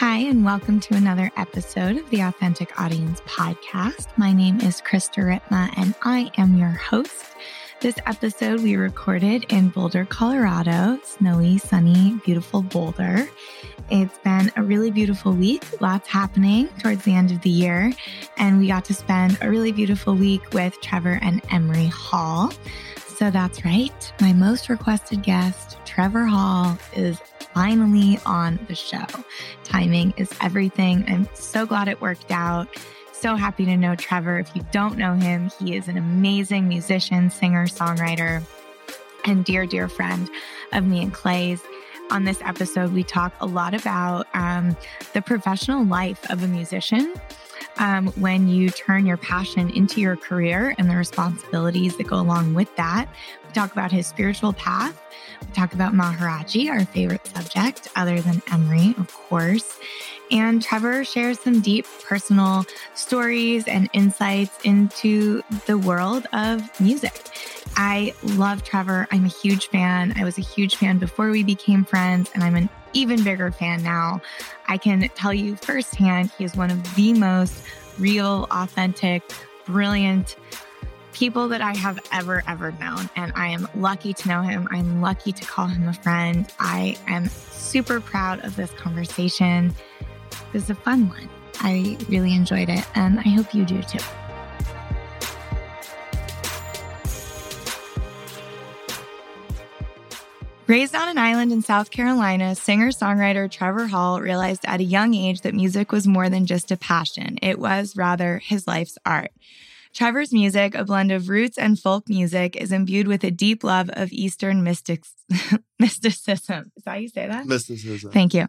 Hi, and welcome to another episode of the Authentic Audience podcast. My name is Krista Ritma, and I am your host. This episode we recorded in Boulder, Colorado, snowy, sunny, beautiful Boulder. It's been a really beautiful week, lots happening towards the end of the year, and we got to spend a really beautiful week with Trevor and Emery Hall. So that's right, my most requested guest, Trevor Hall, is finally on the show. Timing is everything. I'm so glad it worked out. So happy to know Trevor. If you don't know him, he is an amazing musician, singer, songwriter, and dear, dear friend of me and Clay's. On this episode, we talk a lot about um, the professional life of a musician. Um, when you turn your passion into your career and the responsibilities that go along with that. Talk about his spiritual path we talk about Maharajji, our favorite subject, other than Emery, of course. And Trevor shares some deep personal stories and insights into the world of music. I love Trevor. I'm a huge fan. I was a huge fan before we became friends, and I'm an even bigger fan now. I can tell you firsthand, he is one of the most real, authentic, brilliant, people that I have ever, ever known. And I am lucky to know him. I'm lucky to call him a friend. I am super proud of this conversation. It was a fun one. I really enjoyed it, and I hope you do too. Raised on an island in South Carolina, singer songwriter Trevor Hall realized at a young age that music was more than just a passion, it was rather his life's art. Trevor's music, a blend of roots and folk music, is imbued with a deep love of Eastern mystics, mysticism. Is that how you say that? Mysticism. Thank you.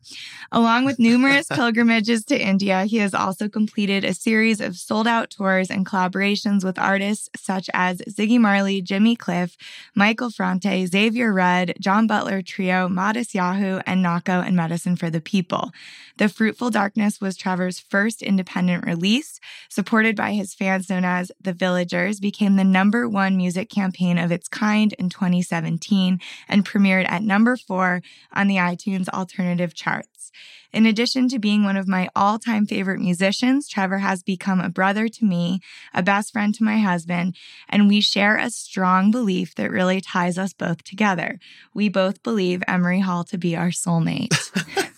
Along with numerous pilgrimages to India, he has also completed a series of sold out tours and collaborations with artists such as Ziggy Marley, Jimmy Cliff, Michael Franti, Xavier Rudd, John Butler Trio, Matisyahu, and Nahko and Medicine for the People. The Fruitful Darkness was Trevor's first independent release, supported by his fans known as The Villagers, became the number one music campaign of its kind in 2017 and premiered at number four on the iTunes alternative charts. In addition to being one of my all time favorite musicians, Trevor has become a brother to me, a best friend to my husband, and we share a strong belief that really ties us both together. We both believe Emery Hall to be our soulmate.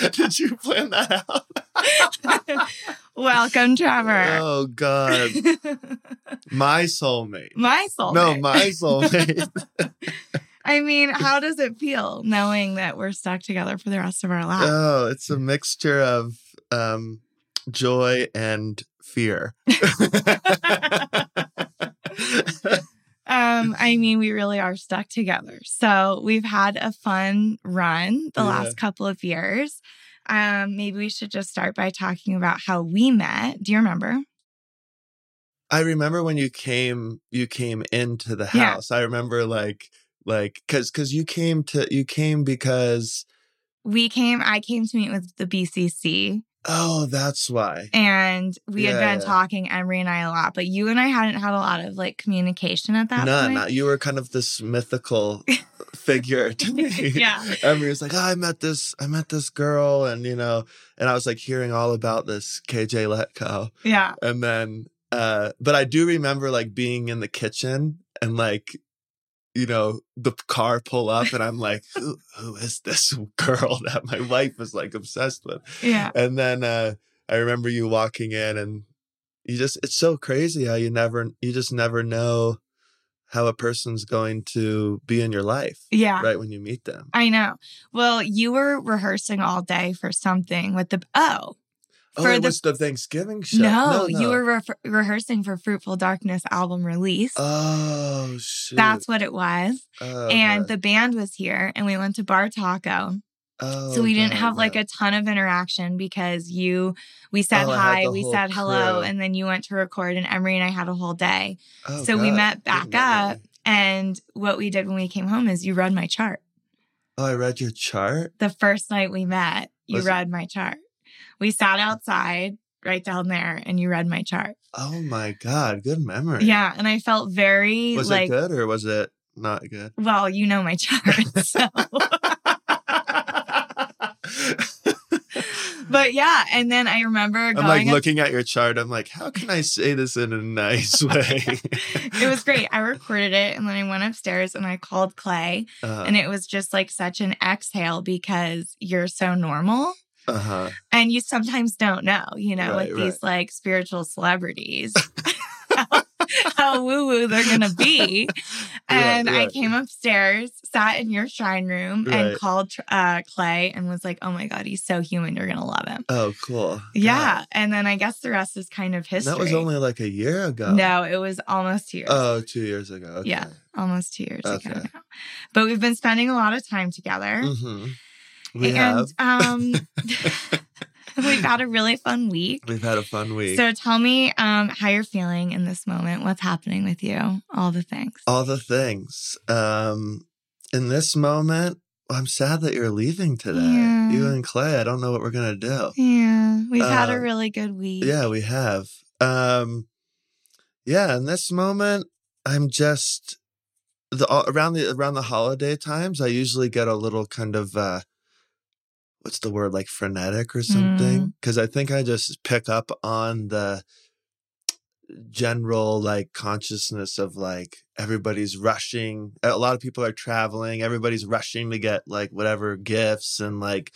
Did you plan that out? Welcome, Trevor. Oh God, my soulmate. My soulmate. No, my soulmate. I mean, how does it feel knowing that we're stuck together for the rest of our lives? oh, it's a mixture of um, joy and fear. Um, I mean, we really are stuck together. So we've had a fun run the Yeah. last couple of years. Um, maybe we should just start by talking about how we met. Do you remember? I remember when you came you came into the Yeah. house. I remember like like cuz cuz you came to you came because We came, I came to meet with the BCC oh, that's why. and we had been yeah. talking, Emery and I, a lot, but you and I hadn't had a lot of like communication at that None. point. You were kind of this mythical figure to me. Yeah. Emery was like, oh, I met this, I met this girl, and you know, and I was like hearing all about this KJ Letco, Yeah. and then, uh, but I do remember like being in the kitchen and like, you know, the car pull up, and I'm like, who, who is this girl that my wife is like obsessed with? Yeah. And then uh, I remember you walking in, and you just, it's so crazy how you never, you just never know how a person's going to be in your life Yeah. right when you meet them. I know. Well, you were rehearsing all day for something with the, oh, Oh, for it the- was the Thanksgiving show. No, you were re- rehearsing for Fruitful Darkness album release. Oh shoot! That's what it was. Oh, And the band was here and we went to Bar Taco. oh, so we didn't God, have like a ton of interaction because you, we said Oh, hi, we said hello, crew. and then you went to record and Emery and I had a whole day. Oh, so we met back memory. up. And what we did when we came home is you read my chart. Oh, I read your chart. The first night we met, you Was- read my chart. We sat outside right down there and you read my chart. Oh my God, good memory. Yeah. And I felt very Was like, it good or was it not good? well, you know my chart. So but yeah, and then I remember I'm like up- looking at your chart. I'm like, how can I say this in a nice way? it was great. I recorded it, and then I went upstairs and I called Clay, Uh and it was just like such an exhale because you're so normal. Huh. And you sometimes don't know, you know, Right, with these like spiritual celebrities, how, how woo woo they're going to be. And I right. came upstairs, sat in your shrine room, and called uh, Clay and was like, oh my God, he's so human. You're going to love him. Oh, cool. Yeah. And then I guess the rest is kind of history. That was only like a year ago. No, it was almost two years. Oh, two years ago. Okay. Yeah. almost two years Okay. ago now. But we've been spending a lot of time together. hmm We and have. um we've had a really fun week. We've had a fun week. So tell me um how you're feeling in this moment. What's happening with you? All the things. All the things. Um, in this moment, I'm sad that you're leaving today. Yeah. You and Clay. I don't know what we're gonna do. Yeah. We've had Uh, a really good week. Yeah, we have. Um, yeah, in this moment, I'm just the uh, around the around the holiday times. I usually get a little kind of uh, what's the word like frenetic or something mm. because I think I just pick up on the general like consciousness of like everybody's rushing a lot of people are traveling everybody's rushing to get like whatever gifts and like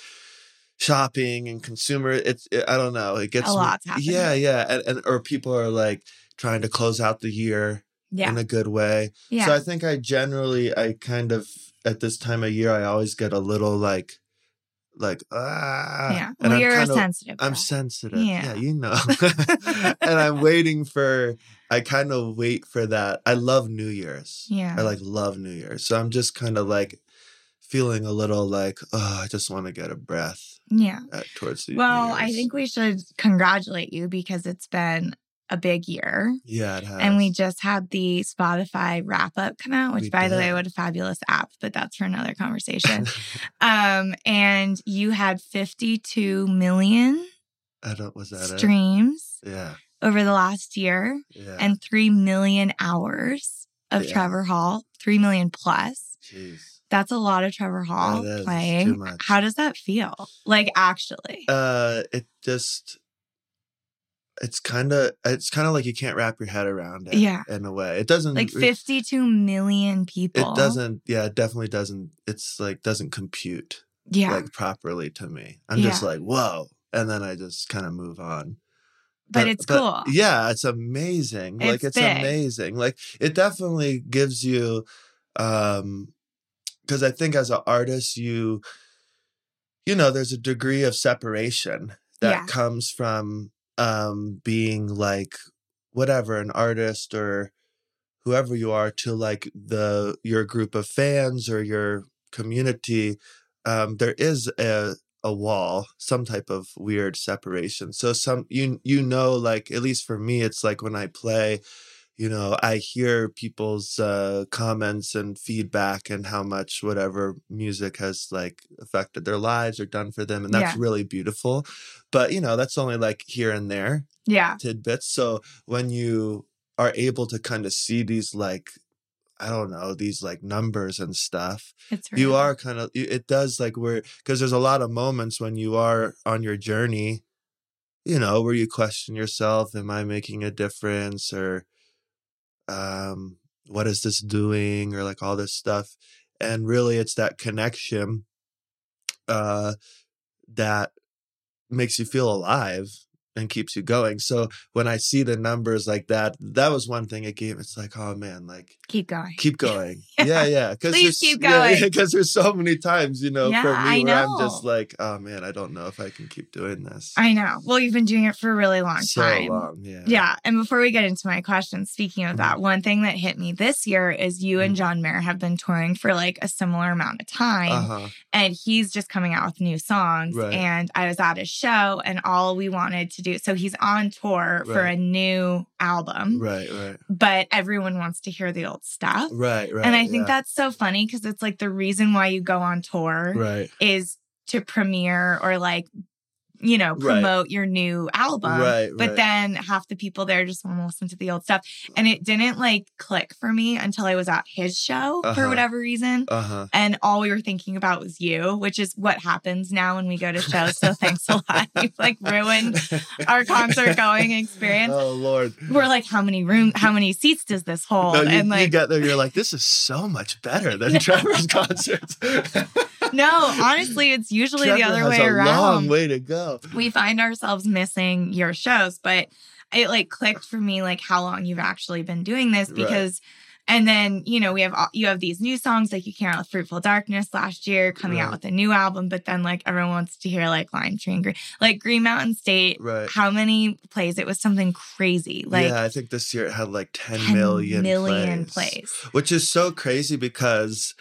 shopping and consumer it's it, i don't know it gets A happening. yeah yeah and, and or people are like trying to close out the year Yeah. in a good way yeah. so i think i generally i kind of at this time of year i always get a little like like ah yeah. and Well, I'm you're kind of- sensitive. I'm sensitive. Yeah. Yeah, you know. and I'm waiting for I kind of wait for that. I love New Year's. Yeah. I like love New Year's. So I'm just kind of like feeling a little like, oh, I just want to get a breath yeah. at, towards the Well, I think we should congratulate you because it's been a big year. Yeah, it has. And we just had the Spotify wrap up come out, which We by the way, did. what a fabulous app, but that's for another conversation. um, and you had 52 million I don't was that it? streams Yeah. over the last year Yeah. and 3 million hours of Yeah. Trevor Hall, 3 million plus. Jeez. That's a lot of Trevor Hall That is, it's too playing. How does that feel? Like actually. Uh it just it's kind of it's kind of like you can't wrap your head around it Yeah. in a way. It doesn't like 52 million people. It doesn't. Yeah, it definitely doesn't. It's like doesn't compute Yeah. like properly to me. I'm just like whoa, and then I just kind of move on. but, it's cool. Yeah, it's amazing. like It's it's big. amazing. Like it definitely gives you, um, because I think as an artist, you, you know, there's a degree of separation that Yeah. comes from um being like whatever an artist or whoever you are to like the your group of fans or your community um there is a a wall some type of weird separation. So some you you know like at least for me it's like when i play you know i hear people's uh comments and feedback and how much whatever music has like affected their lives or done for them and that's Yeah. really beautiful but you know that's only like here and there Yeah. tidbits. So when you are able to kind of see these like I don't know these like numbers and stuff, It's you are kind of it does like where because there's a lot of moments when you are on your journey, you know, where you question yourself, am I making a difference or um what is this doing or like all this stuff and really it's that connection uh that makes you feel alive and keeps you going. So when I see the numbers like that, that was one thing it gave. It's like, oh man, like Keep going. keep going. Yeah. yeah, yeah. Because Please keep going. Because there's so many times, you know, Yeah, for me I where I'm just like, oh man, I don't know if I can keep doing this. I know. Well, you've been doing it for a really long so time. long. Yeah. Yeah. And before we get into my question, speaking of Mm-hmm. that, one thing that hit me this year is you and John Mayer have been touring for like a similar amount of time. Uh-huh. And he's just coming out with new songs. Right. And I was at his show, and all we wanted to do so he's on tour for a new album, Right, right. but everyone wants to hear the old stuff. Right, right. and I think yeah. that's so funny because it's like the reason why you go on tour Right. is to premiere or like you know, Right. promote your new album. right, But right. then half the people there just want to listen to the old stuff. And it didn't like click for me until I was at his show for Uh-huh. whatever reason. uh huh. And all we were thinking about was you, which is what happens now when we go to shows. So thanks a lot. You've like ruined our concert going experience. Oh Lord. We're like, how many room, how many seats does this hold? No, you, and you like, get there, you're like, this is so much better than Trevor's concerts. no, honestly, it's usually Trevor the other way a around. long way to go. we find ourselves missing your shows but it like clicked for me like how long you've actually been doing this Right. because and then you know we have all- you have these new songs like you came out with fruitful darkness last year coming out with a new album but then like everyone wants to hear like lime tree and green like green mountain state Right. how many plays it was something crazy like yeah, I think this year it had like 10, 10 million, million plays. plays Which is so crazy because,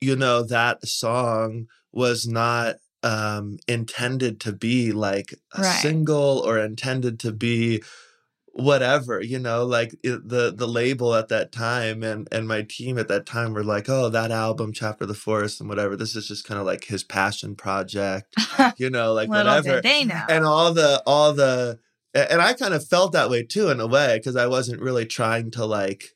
you know, that song was not um intended to be like a Right. single or intended to be whatever you know like it, the the label at that time and and my team at that time were like oh that album chapter of the forest and whatever this is just kind of like his passion project you know like whatever they know and all the all the and I kind of felt that way too in a way because I wasn't really trying to like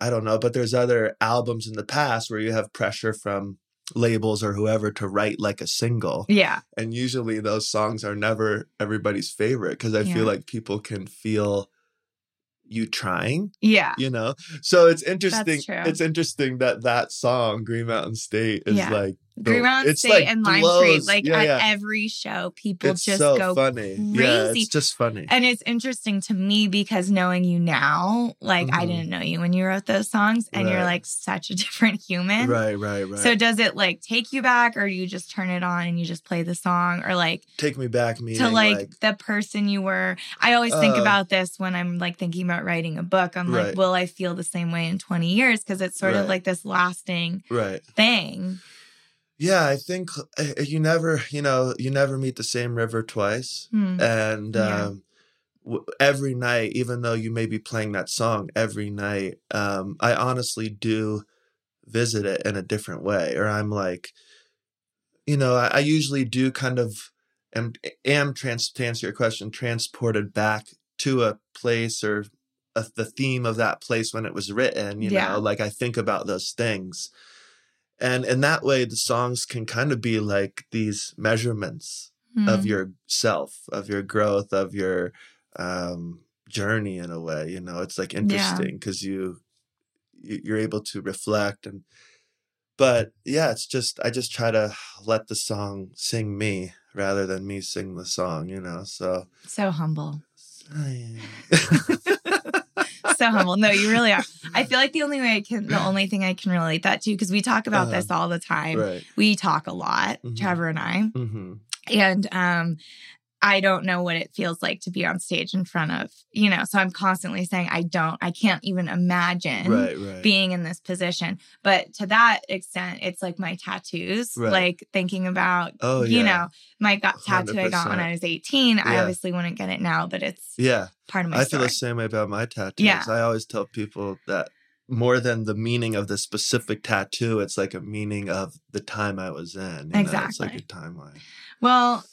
I don't know but there's other albums in the past where you have pressure from labels or whoever to write like a single yeah and usually those songs are never everybody's favorite because I Yeah. feel like people can feel you trying yeah you know so it's interesting it's interesting that that song Green Mountain State is Yeah. like green mountain it's state like and lime blows- tree like yeah, at yeah. every show people it's just so go funny yeah crazy. it's just funny And it's interesting to me because knowing you now, like I Mhm. didn't know you when you wrote those songs, and you're like such a different human. right right right So does it like take you back, or do you just turn it on and you just play the song, or like take me back me to like, like, the person you were? I always think Uh, about this when I'm like thinking about writing a book. I'm like, Right. will I feel the same way in 20 years? Because it's sort of like this lasting right thing. Yeah i think uh, you never you know you never meet the same river twice Hmm. and Yeah. um w- every night even though you may be playing that song every night um i honestly do visit it in a different way or i'm like you know i, I usually do kind of am, am trans to answer your question transported back to a place or a, the theme of that place when it was written you Yeah. know like i think about those things and in that way the songs can kind of be like these measurements of Hmm. yourself of your growth of your um journey in a way you know it's like interesting because you you- you're able to reflect and but yeah it's just i just try to let the song sing me rather than me sing the song you know so so humble. So humble. No, you really are. I feel like the only way I can, the only thing I can relate that to, because we talk about Uh-huh. this all the time. right We talk a lot, Mhm. Trevor and I, hmm and um, I don't know what it feels like to be on stage in front of you know. So I'm constantly saying I don't, I can't even imagine right right being in this position. But to that extent, it's like my tattoos, Right. like thinking about, Oh, you yeah. know, my got tattoo I got when I was 18. I obviously wouldn't get it now, but it's yeah part of my I feel the same way about my tattoos. Yeah. I always tell people that more than the meaning of the specific tattoo, it's like a meaning of the time I was in. you know? It's like Exactly. a timeline. Well,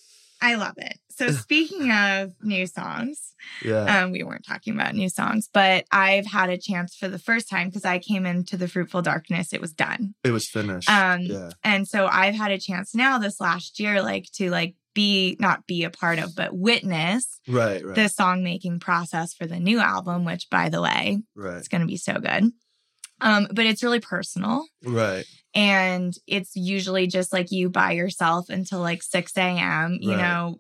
I love it. So speaking of new songs, Yeah. um, we weren't talking about new songs, but I've had a chance for the first time because I came into the Fruitful Darkness. It was done. it was finished. Um, yeah. And so I've had a chance now this last year, like to like be not be a part of, but witness Right, right. the song making process for the new album, which by the way, right. it's gonna be so good. Um, but it's really personal. Right. and it's usually just like you by yourself until like 6 a.m you Right. know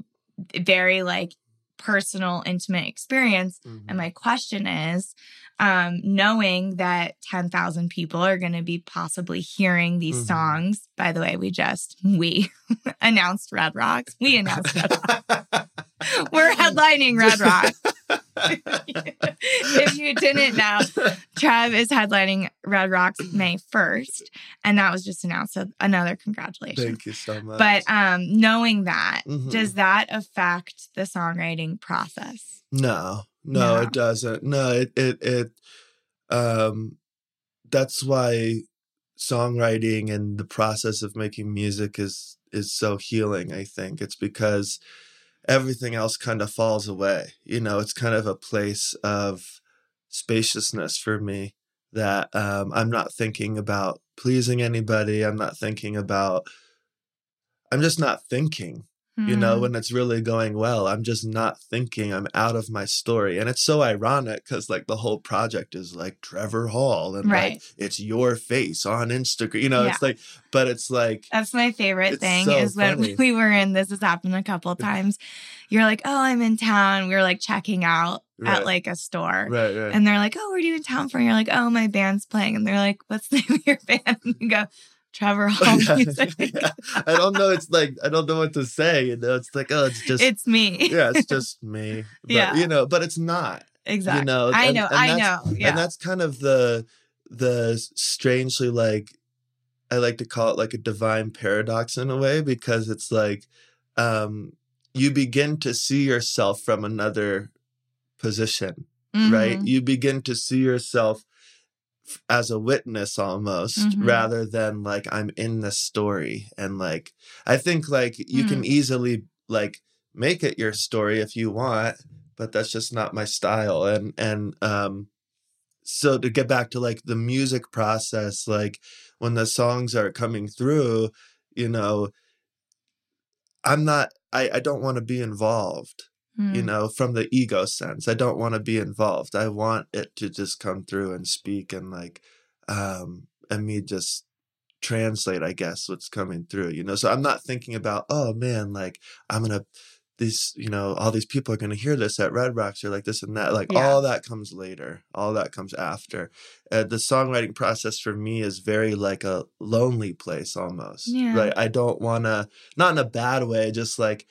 very like personal intimate experience Mhm. and my question is um knowing that 10,000 people are going to be possibly hearing these Mhm. songs by the way we just we announced red rocks we announced red rocks we're headlining red rocks if you didn't know Trev is headlining Red Rocks May 1st, and that was just announced. So another congratulations. Thank you so much. But um, knowing that, Mhm. does that affect the songwriting process? No, no, No. it doesn't. No, it it it um that's why songwriting and the process of making music is is so healing, I think. It's because everything else kind of falls away. You know, it's kind of a place of spaciousness for me that um, I'm not thinking about pleasing anybody. I'm not thinking about, I'm just not thinking. You know, Mm. when it's really going well, I'm just not thinking. I'm out of my story. And it's so ironic because, like, the whole project is like Trevor Hall and Right. like it's your face on Instagram. You know, it's like, but it's like, That's my favorite thing so is when we were in this has happened a couple times. You're like, "Oh, I'm in town." We were like checking out Right. at like a store. right, right. And they're like, "Oh, where are you in town for?" And you're like, "Oh, my band's playing." And they're like, "What's the name of your band?" And you go, "Trevor Hall Music." yeah. I don't know. It's like I don't know what to say. You know, it's like oh, it's just It's me. yeah, it's just me. But, Yeah. you know, but it's not. exactly. You know, I know. and I know. Yeah. And that's kind of the the strangely like I like to call it like a divine paradox in a way because it's like um you begin to see yourself from another position, right? Mhm. You begin to see yourself as a witness almost Mhm. rather than like I'm in the story and like I think like you Mm. can easily like make it your story if you want but that's just not my style and and um so to get back to like the music process like when the songs are coming through you know i'm not i i don't want to be involved you Mm. know from the ego sense. I don't want to be involved. I want it to just come through and speak and like um and me just translate i guess what's coming through you know? So i'm not thinking about oh man like i'm gonna these you know all these people are gonna hear this at red rocks or like this and that. Like Yeah. all that comes later. All that comes after. Uh, the songwriting process for me is very like a lonely place almost Yeah. right? I don't want to not in a bad way just like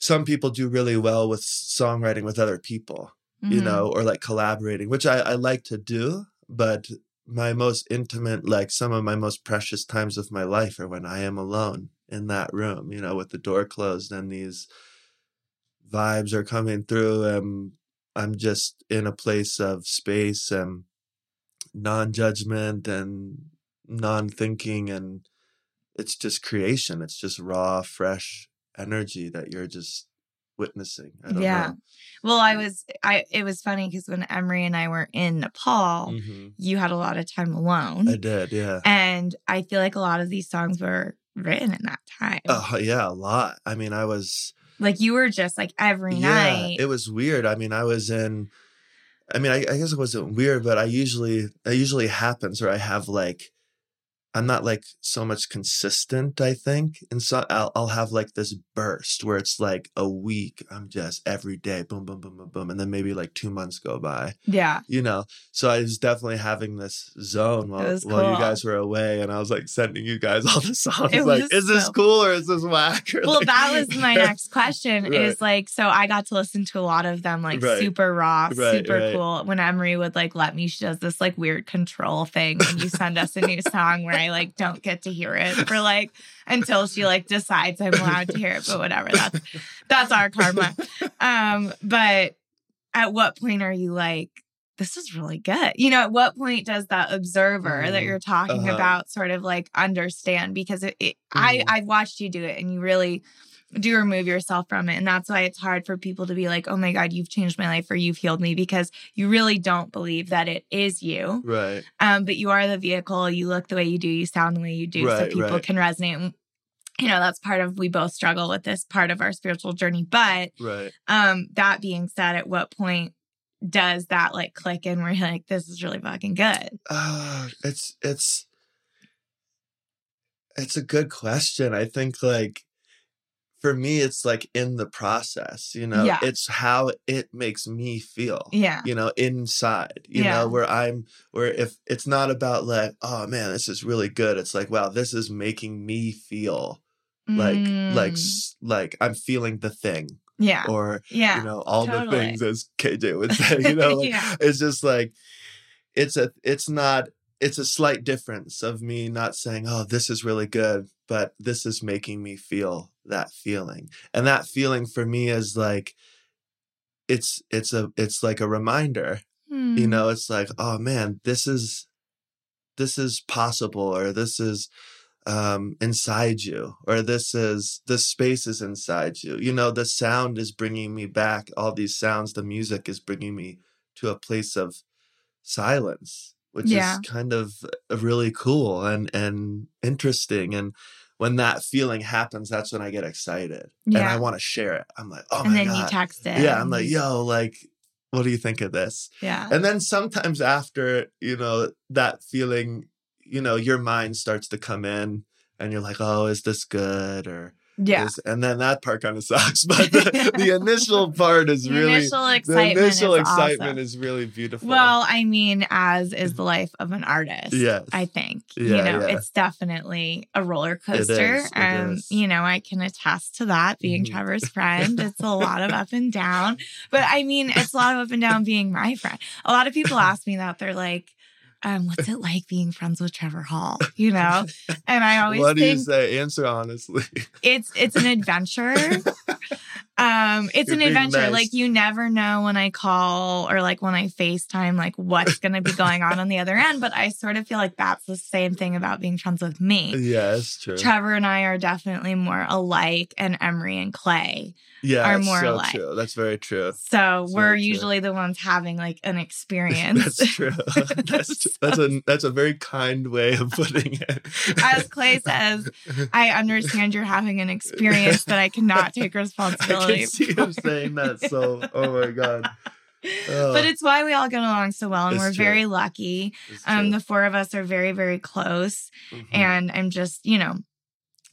some people do really well with songwriting with other people you Mhm. know or like collaborating which I, I like to do but my most intimate like some of my most precious times of my life are when i am alone in that room you know with the door closed and these vibes are coming through and i'm just in a place of space and non-judgment and non-thinking and it's just creation it's just raw fresh energy that you're just witnessing i don't yeah. know Well, I was I it was funny because when Emery and I were in Nepal, Mhm. you had a lot of time alone. i did yeah and I feel like a lot of these songs were written in that time. Oh yeah, a lot. I mean, I was Like you were just like every yeah. night. It was weird. I mean, I was in. I mean, I, I guess it wasn't weird, but I usually it usually happens where I have like, I'm not like so much consistent. I think, and so I'll I'll have like this burst where it's like a week. I'm just every day, boom, boom, boom, boom, boom, and then maybe like two months go by. yeah. You know, so I was definitely having this zone while, was while you guys were away, and I was like sending you guys all the songs. It like, is this cool or is this whack? Or, Well, like- that was my next question Right. is like, so I got to listen to a lot of them, like Right. super raw, Right, super cool. When Emery would like let me, she does this like weird control thing when you send us a new song where I like don't get to hear it for like until she like decides I'm allowed to hear it, but whatever. That's that's our karma. Um, but at what point are you like, this is really good? You know, at what point does that observer that Mhm. you're talking Uh-huh. about sort of like understand? Because it, it I Mhm. I've watched you do it and you really do remove yourself from it. And that's why it's hard for people to be like, oh my God, you've changed my life or you've healed me because you really don't believe that it is you. right. Um, but you are the vehicle. You look the way you do, you sound the way you do, so people right. can resonate. You know, that's part of we both struggle with this part of our spiritual journey. But Right. um, that being said, at what point does that like click in where you're like, this is really fucking good? Uh, it's it's it's a good question. I think like for me it's like in the process, you know. Yeah. It's how it makes me feel. Yeah. You know, inside. You Yeah. know, where I'm where if it's not about like, oh man, this is really good. It's like, wow, this is making me feel like like Mm, s- like I'm feeling the thing yeah. or yeah. you know all the things as KJ would say. You know, like, Yeah. it's just like it's a it's not it's a slight difference of me not saying oh this is really good but this is making me feel that feeling and that feeling for me is like it's it's a it's like a reminder you Hmm. know it's like oh man this is this is possible or this is um inside you or this is this space is inside you you know the sound is bringing me back all these sounds the music is bringing me to a place of silence which Yeah. is kind of uh, really cool and and interesting and when that feeling happens that's when i get excited and i want to share it i'm like oh my god! and then god you text it. yeah i'm like yo like what do you think of this yeah. and then sometimes after, you know, that feeling, you know, your mind starts to come in and you're like, oh, is this good? Or, Yeah. is, and then that part kind of sucks. But the, the initial part is The really, initial the excitement initial is excitement awesome. is really beautiful. Well, I mean, as is the life of an artist. Yes. I think. Yeah, you know, yeah. it's definitely a roller coaster. is, it um, is. you know, I can attest to that being Mhm. Trevor's friend. It's a lot of up and down. But I mean, it's a lot of up and down being my friend. A lot of people ask me that. They're like, um, what's it like being friends with Trevor Hall? You know? And I always what do you say? Answer honestly. it's it's an adventure. Um, it's You're an adventure. nice. Like you never know when I call or like when I FaceTime, like what's gonna be going on on the other end. But I sort of feel like that's the same thing about being friends with me. yeah, true. Trevor and I are definitely more alike, and Emery and Clay. yeah, are more so alike. true. That's very true. So That's we're very true. usually the ones having like an experience. That's true. that's true. That's a that's a very kind way of putting it. As Clay says, I understand you're having an experience that I cannot take responsibility can see him saying that. So, oh my god, but it's why we all get along so well, and we're true. very lucky. Um, the four of us are very, very close, Mhm. and I'm just, you know,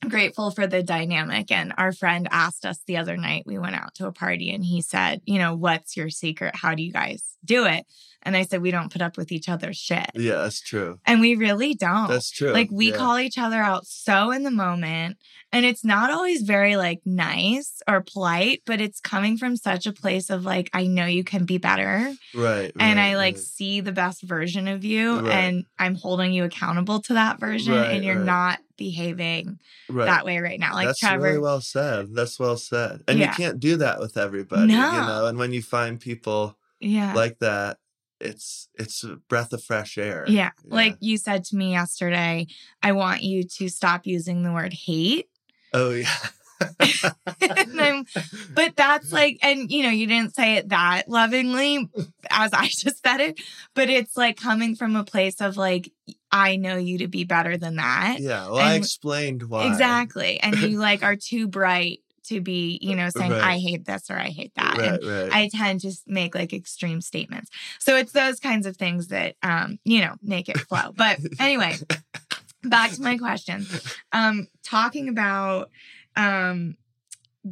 grateful for the dynamic. And our friend asked us the other night, we went out to a party, and he said, you know, what's your secret? How do you guys do it? And I said, we don't put up with each other's shit, yeah, that's true. and we really don't. That's true. Like we Yeah. call each other out so in the moment. And it's not always very like nice or polite, but it's coming from such a place of like, I know you can be better. right, and right, I like right. see the best version of you Right. and I'm holding you accountable to that version and you're not behaving right. that way right now. Like That's Trevor. really well said. That's well said. And Yeah. you can't do that with everybody, No. you know. And when you find people yeah. like that, it's it's a breath of fresh air. yeah. Like you said to me yesterday, I want you to stop using the word hate. oh yeah. And I'm- But that's like, and you know, you didn't say it that lovingly as I just said it, but it's like coming from a place of like, I know you to be better than that. yeah. Well, I explained why. Exactly. And you like are too bright to be, you know, saying, Right. I hate this or I hate that. And Right, right. I tend to make like extreme statements. So it's those kinds of things that, um, you know, make it flow. But anyway, back to my question. Um, talking about um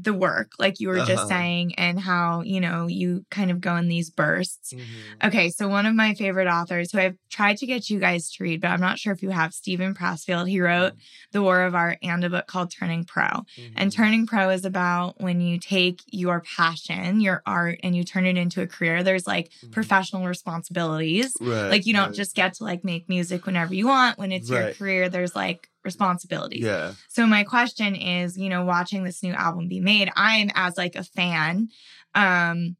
the work, like you were Uh-huh. just saying, and how, you know, you kind of go in these bursts. Mhm. Okay, so one of my favorite authors who I've tried to get you guys to read, but I'm not sure if you have, Steven Pressfield. He wrote The War of Art and a book called Turning Pro. And Mhm. Turning Pro is about when you take your passion, your art, and you turn it into a career. There's like Mhm. professional responsibilities. right, Like you don't right. just get to like make music whenever you want. When it's your career, there's like responsibilities. Yeah. So my question is, you know, watching this new album be made, I'm as like a fan, um,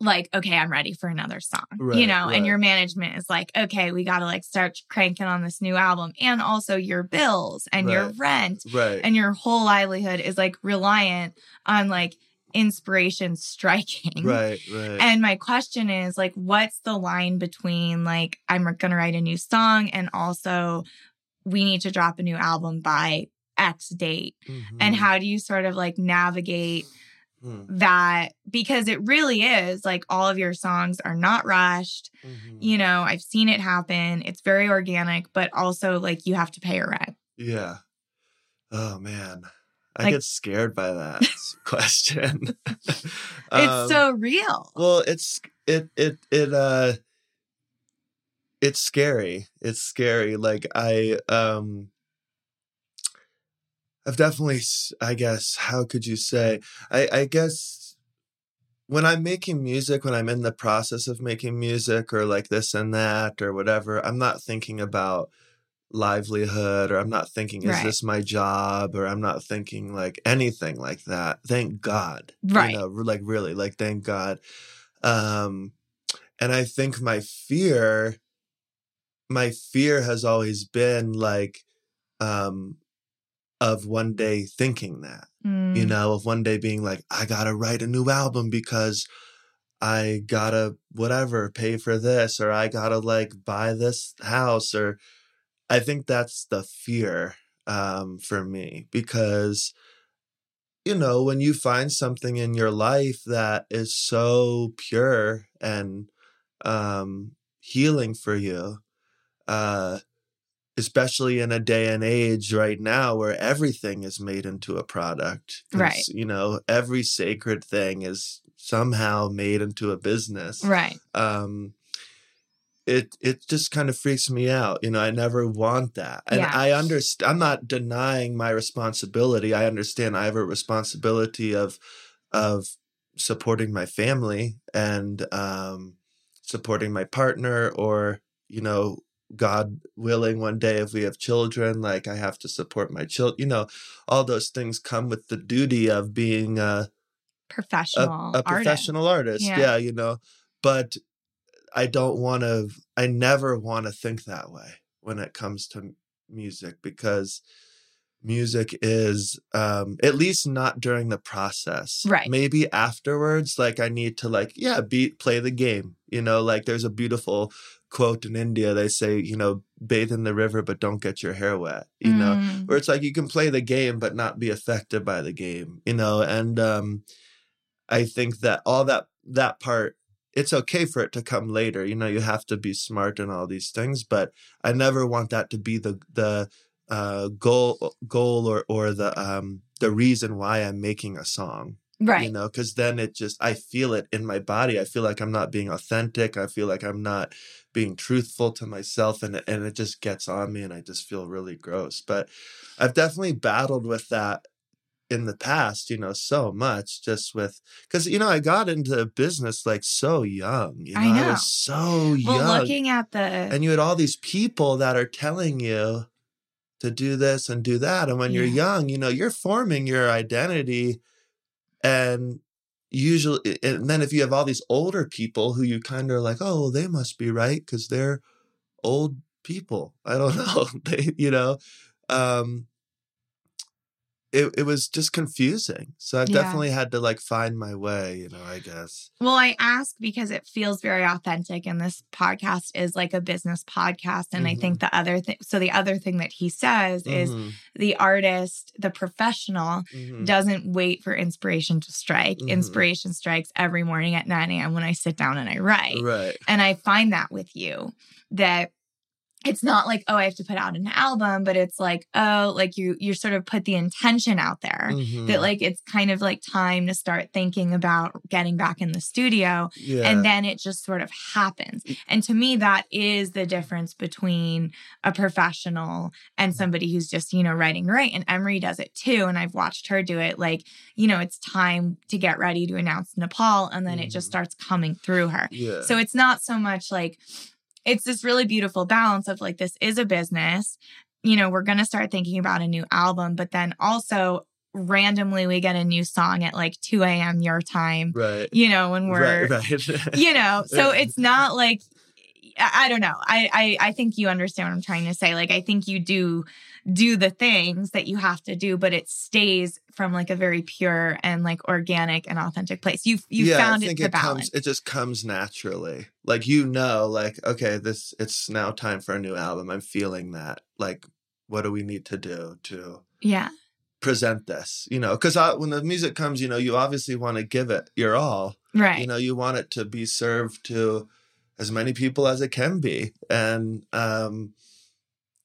like, okay, I'm ready for another song. you know, right. and your management is like, okay, we gotta like start cranking on this new album. And also your bills and your rent Right. and your whole livelihood is like reliant on like inspiration striking. right. Right. And my question is like, what's the line between like, I'm going to write a new song and also we need to drop a new album by X date? And Mhm. how do you sort of like navigate Mhm. that? Because it really is like all of your songs are not rushed. Mhm. You know, I've seen it happen. It's very organic, but also like you have to pay your rent. Yeah. Oh man. I Like- get scared by that question. it's Um, so real. well, it's it it it uh it's scary. It's scary. Like I um I've definitely I guess how could you say I I guess when I'm making music, when I'm in the process of making music or like this and that or whatever, I'm not thinking about livelihood or I'm not thinking, is Right. this my job? Or I'm not thinking like anything like that. Thank God. Right. You know, like really, like thank God. Um, and I think my fear, my fear has always been like, um, of one day thinking that, you Mm. know, of one day being like, I gotta write a new album because I gotta whatever pay for this, or I gotta like buy this house, or I think that's the fear um, for me because you know when you find something in your life that is so pure and um, healing for you, uh, especially in a day and age right now where everything is made into a product, Right. You know, every sacred thing is somehow made into a business Right. um it it just kind of freaks me out you know i never want that and Yeah. i understand i'm not denying my responsibility i understand i have a responsibility of of supporting my family and um supporting my partner or you know god willing one day if we have children like i have to support my children you know all those things come with the duty of being a Professional. a, a artist. professional artist. Yeah. Yeah. you know, but I don't want to, I never want to think that way when it comes to music because music is, um, at least not during the process. Right. Maybe afterwards, like I need to like, yeah, beat, play the game, you know, like there's a beautiful quote in India. They say, you know, bathe in the river, but don't get your hair wet, you know, Mm. where it's like you can play the game but not be affected by the game you know and um i think that all that that part it's okay for it to come later you know you have to be smart in all these things but i never want that to be the the uh goal goal or or the um the reason why i'm making a song Right. you know because then it just i feel it in my body i feel like i'm not being authentic i feel like i'm not being truthful to myself and, and it just gets on me and i just feel really gross but i've definitely battled with that in the past you know so much just with because you know i got into business like so young you know I know. was so young well, looking at the and you had all these people that are telling you to do this and do that and when you're young you know you're forming your identity and usually and then if you have all these older people who you kind of are like oh they must be right because they're old people. I don't know they you know um it, it was just confusing so i've Yeah. definitely had to like find my way you know i guess Well, I ask because it feels very authentic, and this podcast is like a business podcast. And I Mm-hmm. think the other thing, so the other thing that he says is Mhm, the artist, the professional, mhm. doesn't wait for inspiration to strike. Mhm. Inspiration strikes every morning at 9 a.m. when I sit down and I write. right And I find that with you that it's not like, oh, I have to put out an album, but it's like, oh, like you you sort of put the intention out there. Mhm. That like it's kind of like time to start thinking about getting back in the studio yeah and then it just sort of happens. And to me, that is the difference between a professional and somebody who's just, you know, writing right. And Emery does it too. And I've watched her do it. Like, you know, it's time to get ready to announce Nepal. And then it just Mhm. starts coming through her. yeah So it's not so much like, it's this really beautiful balance of like, this is a business. You know, we're going to start thinking about a new album, but then also randomly we get a new song at like 2 a.m. your time, right you know, when we're, right, right. you know, so it's not like, I, don't know. I, I I think you understand what I'm trying to say. Like I think you do do the things that you have to do, but it stays from like a very pure and like organic and authentic place. You've you yeah, found I think it it balance. comes. It just comes naturally. Like you know, like okay, this it's now time for a new album. I'm feeling that. Like, what do we need to do to yeah. present this? You know, because when the music comes, you know, you obviously want to give it your all. Right. You know, you want it to be served to as many people as it can be, and um,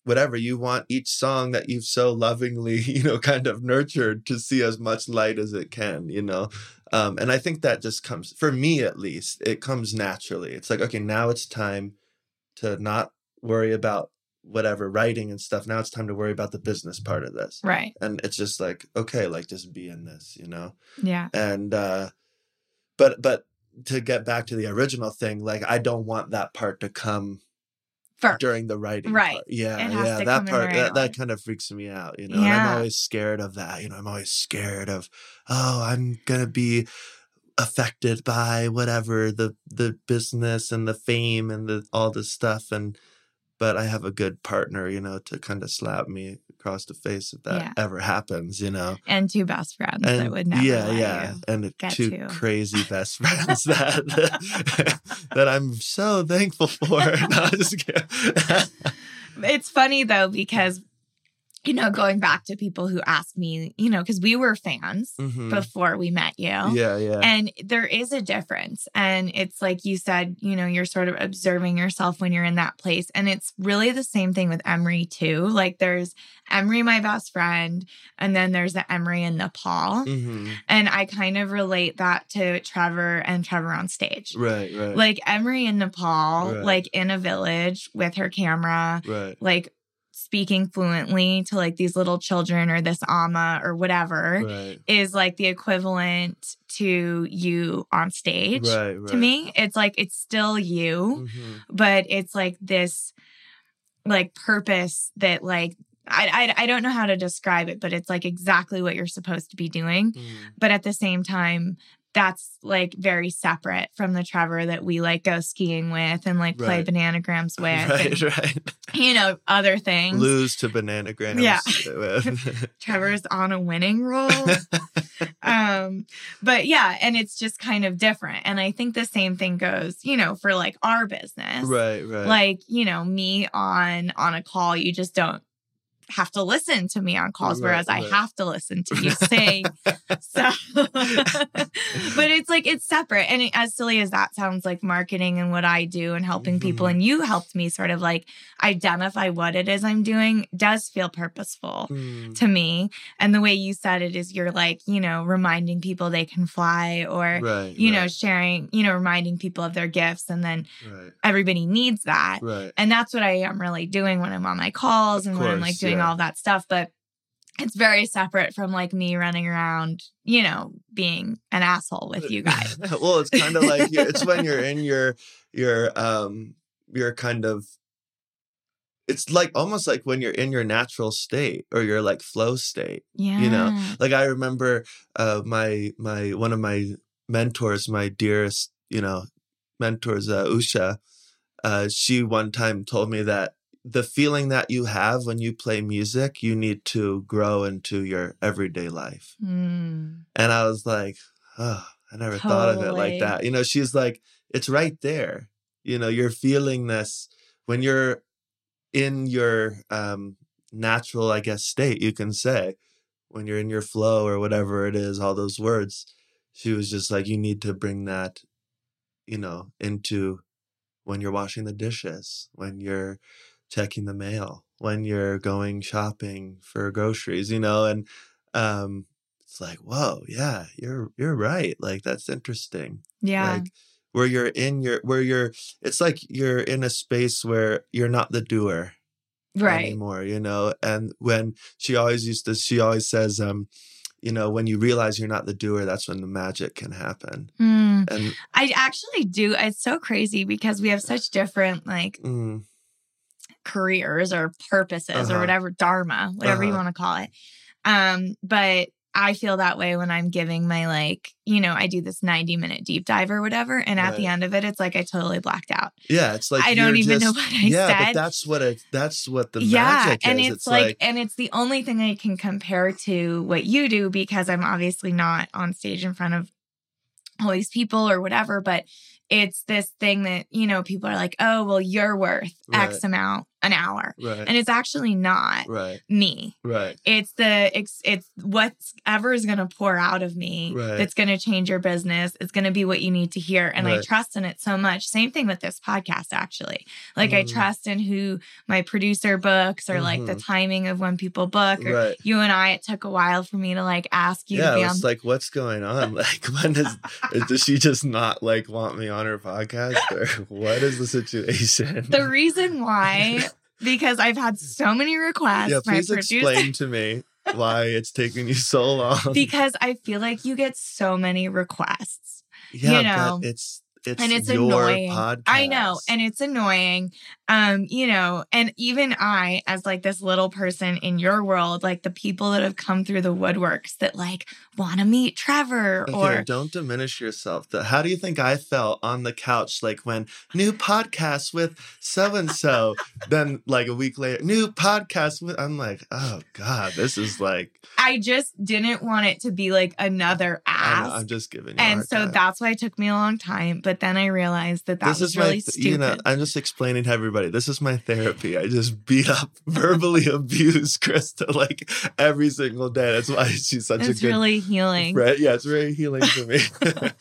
whatever you want each song that you've so lovingly, you know, kind of nurtured to see as much light as it can. You know, um, and I think that just comes for me at least. It comes naturally. It's like okay, now it's time to not worry about whatever writing and stuff. Now it's time to worry about the business part of this. right. And it's just like, okay, like just be in this, you know? Yeah. and uh but but to get back to the original thing like i don't want that part to come First. during the writing Right. part. yeah yeah that part that, that kind of freaks me out you know and i'm always scared of that you know i'm always scared of oh i'm gonna be affected by whatever the the business and the fame and the all this stuff and but I have a good partner, you know, to kind of slap me across the face if that Yeah. ever happens, you know. And two best friends that would never yeah, yeah, and two to. crazy best friends that that I'm so thankful for. No, I'm just kidding. It's funny though because you know going back to people who ask me, you know, because we were fans Mhm. before we met you. Yeah, yeah, And there is a difference. And it's like you said, you know, you're sort of observing yourself when you're in that place. And it's really the same thing with Emery, too. Like there's Emery, my best friend, and then there's the Emery in Nepal. hmm And I kind of relate that to Trevor and Trevor on stage. right, right, Like Emery in Nepal, Right. like in a village with her camera, right, like speaking fluently to like these little children or this ama or whatever right, is like the equivalent to you on stage right, right. to me it's like it's still you Mhm. but it's like this like purpose that like I, I i don't know how to describe it but it's like exactly what you're supposed to be doing Mhm. but at the same time that's like very separate from the Trevor that we like go skiing with and like play Right. bananagrams with Right, and, right. You know other things Lose to Banana bananagrams. Yeah. Trevor's on a winning roll um but yeah and it's just kind of different and i think the same thing goes you know for like our business right, right. like you know me on on a call you just don't have to listen to me on calls Right, whereas i have to listen to you sing so but it's like it's separate and it- as silly as that sounds like marketing and what i do and helping people Mhm. and you helped me sort of like identify what it is i'm doing does feel purposeful Mm, to me. And the way you said it is you're like, you know, reminding people they can fly or, right, you know, sharing, you know, reminding people of their gifts. And then right, everybody needs that. right. And that's what I am really doing when I'm on my calls Of and when I'm like doing yeah. All that stuff. But it's very separate from like me running around, you know, being an asshole with you guys. well, it's kind of like it's when you're in your your um your kind of it's like almost like when you're in your natural state or your like flow state. Yeah. You know, Like I remember uh my my one of my mentors, my dearest, you know, mentors, uh, Usha, uh, she one time told me that the feeling that you have when you play music, you need to grow into your everyday life. Mm. And I was like, oh, I never thought of it like that. You know, she's like, it's right there. You know, you're feeling this when you're in your um, natural, I guess, state, you can say, when you're in your flow or whatever it is, all those words. She was just like, you need to bring that, you know, into when you're washing the dishes, when you're checking the mail, when you're going shopping for groceries, you know, and um it's like, whoa, yeah, you're you're right. Like that's interesting. Yeah. Like where you're in your where you're it's like you're in a space where you're not the doer right. anymore, you know? And when she always used to she always says, um, you know, when you realize you're not the doer, that's when the magic can happen. Mm. And I actually do. It's so crazy because we have such different like mm, careers or purposes or Uh-huh. whatever dharma whatever you Uh-huh. want to call it um but i feel that way when i'm giving my like you know i do this 90 minute deep dive or whatever and at the end of it it's like i totally blacked out yeah, it's like i don't even know what i yeah, said but that's what it that's what the yeah and is. it's, like, and it's the only thing i can compare to what you do because i'm obviously not on stage in front of all these people or whatever but it's this thing that you know people are like oh well you're worth x amount an hour. Right, and it's actually not right, me. Right, it's the it's, it's whatever is going to pour out of me Right. that's going to change your business. It's going to be what you need to hear. And i trust in it so much. Same thing with this podcast actually. Like i Mhm. trust in who my producer books or like the Mhm. timing of when people book or you and i it took a while for me to like ask you Yeah, to be it's on like, what's going on? Like, when is does she just not like want me on her podcast, or what is the situation? the reason why because i've had so many requests yeah, please producer explain to me why it's taking you so long. because i feel like you get so many requests yeah, you know. but it's it's, and it's your annoying. podcast. I know, and it's annoying. Um, you know, and even I, as like this little person in your world, like the people that have come through the woodworks that like want to meet Trevor Okay, or don't diminish yourself. The- How do you think I felt on the couch, like when new podcast with so and so? Then, like a week later, new podcast with. I'm like, oh god, this is like. I just didn't want it to be like another ask. know, I'm just giving you. and so time. that's why it took me a long time. But then I realized that that this was is really my, stupid. you know, I'm just explaining to everybody. This is my therapy. I just beat up, verbally abuse Krista like every single day. That's why she's such it's a good It's really healing. Right? Yeah, it's very healing for me.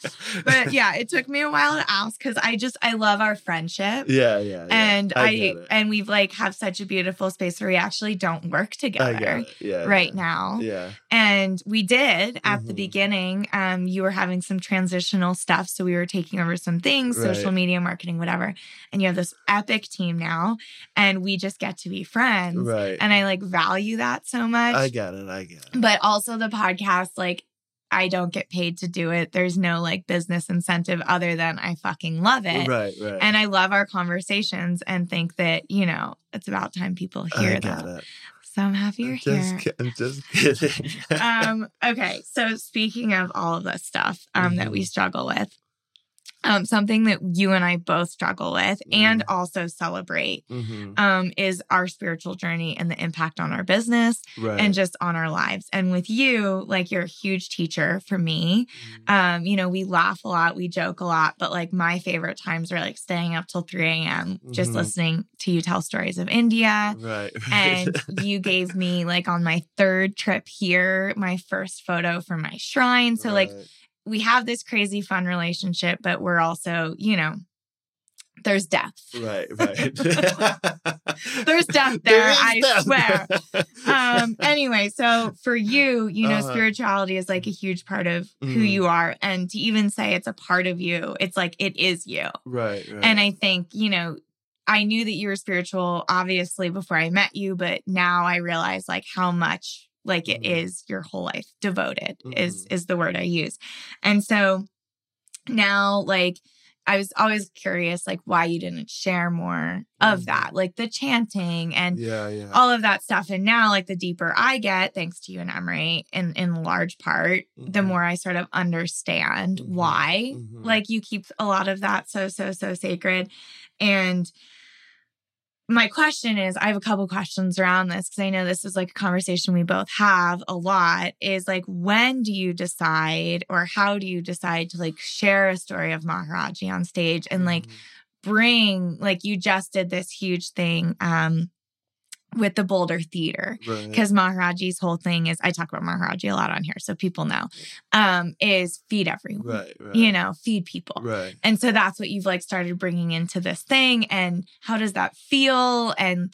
But yeah, it took me a while to ask because I just I love our friendship. yeah, yeah, yeah. and I, it. and we've like have such a beautiful space where we actually don't work I together. Yeah, right yeah. now. Yeah, And we did at the Mhm. beginning. Um, you were having some transitional stuff, so we were taking over some things, social media marketing, whatever. And you have this epic team now, and we just get to be friends. right. And I like value that so much. I get it. I get it. but also the podcast, like I don't get paid to do it. There's no like business incentive other than I fucking love it. Right, right. And I love our conversations and think that, you know, it's about time people hear that. So I'm happy you're I'm just, here. I'm just kidding. um, okay. So speaking of all of this stuff um, that we Mhm. struggle with, um, something that you and I both struggle with and Mm-hmm. also celebrate Mhm. um, is our spiritual journey and the impact on our business Right. and just on our lives. And with you, like you're a huge teacher for me. Mhm. Um, you know, we laugh a lot, we joke a lot, but like my favorite times are like staying up till 3 a.m. just Mhm. listening to you tell stories of India. right. And you gave me like on my third trip here, my first photo for my shrine. So like Right. We have this crazy fun relationship, but we're also, you know, there's death. Right, right. There's death There there, I depth. swear. um anyway so for you you know Uh-huh. spirituality is like a huge part of who Mhm. you are and to even say it's a part of you it's like it is you right, right. and i think you know i knew that you were spiritual obviously before i met you but now i realize like how much like it Mhm. is your whole life devoted is Mhm. is the word i use and so now like I was always curious, like, why you didn't share more of Mhm. that, like the chanting and yeah, yeah. all of that stuff. And now, like the deeper I get, thanks to you and Emery, in in large part, the Mhm. more I sort of understand Mhm. why. Like you keep a lot of that so so so sacred. And my question is, I have a couple questions around this because I know this is like a conversation we both have a lot. Is like, when do you decide, or how do you decide to like share a story of Maharajji on stage and like Mhm. bring like you just did this huge thing um with the Boulder Theater right. because Maharajji's whole thing is I talk about Maharajji a lot on here so people know um is feed everyone right, right. you know feed people Right. and so that's what you've like started bringing into this thing and how does that feel and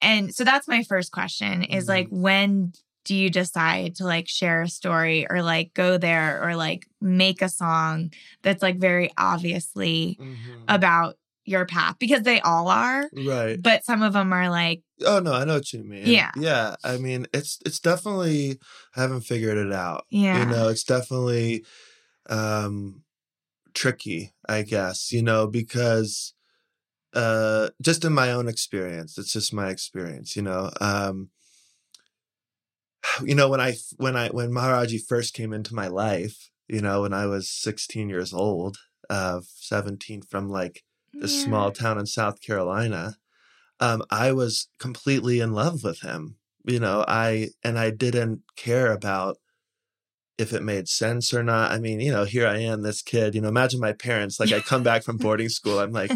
and so that's my first question is Mhm. like when do you decide to like share a story or like go there or like make a song that's like very obviously Mhm. about your path because they all are right. but some of them are like Oh no, I know what you mean. Yeah. Yeah. I mean it's it's definitely I haven't figured it out. yeah You know, it's definitely um tricky, I guess, you know, because uh just in my own experience, it's just my experience, you know. Um you know, when I when I when Maharajji first came into my life, you know, when I was 16 years old, uh 17 from like this Yeah. small town in South Carolina, um, I was completely in love with him. You know, I and I didn't care about if it made sense or not. I mean, you know, here I am, this kid. You know, imagine my parents. Like, I come back from boarding school. I'm like,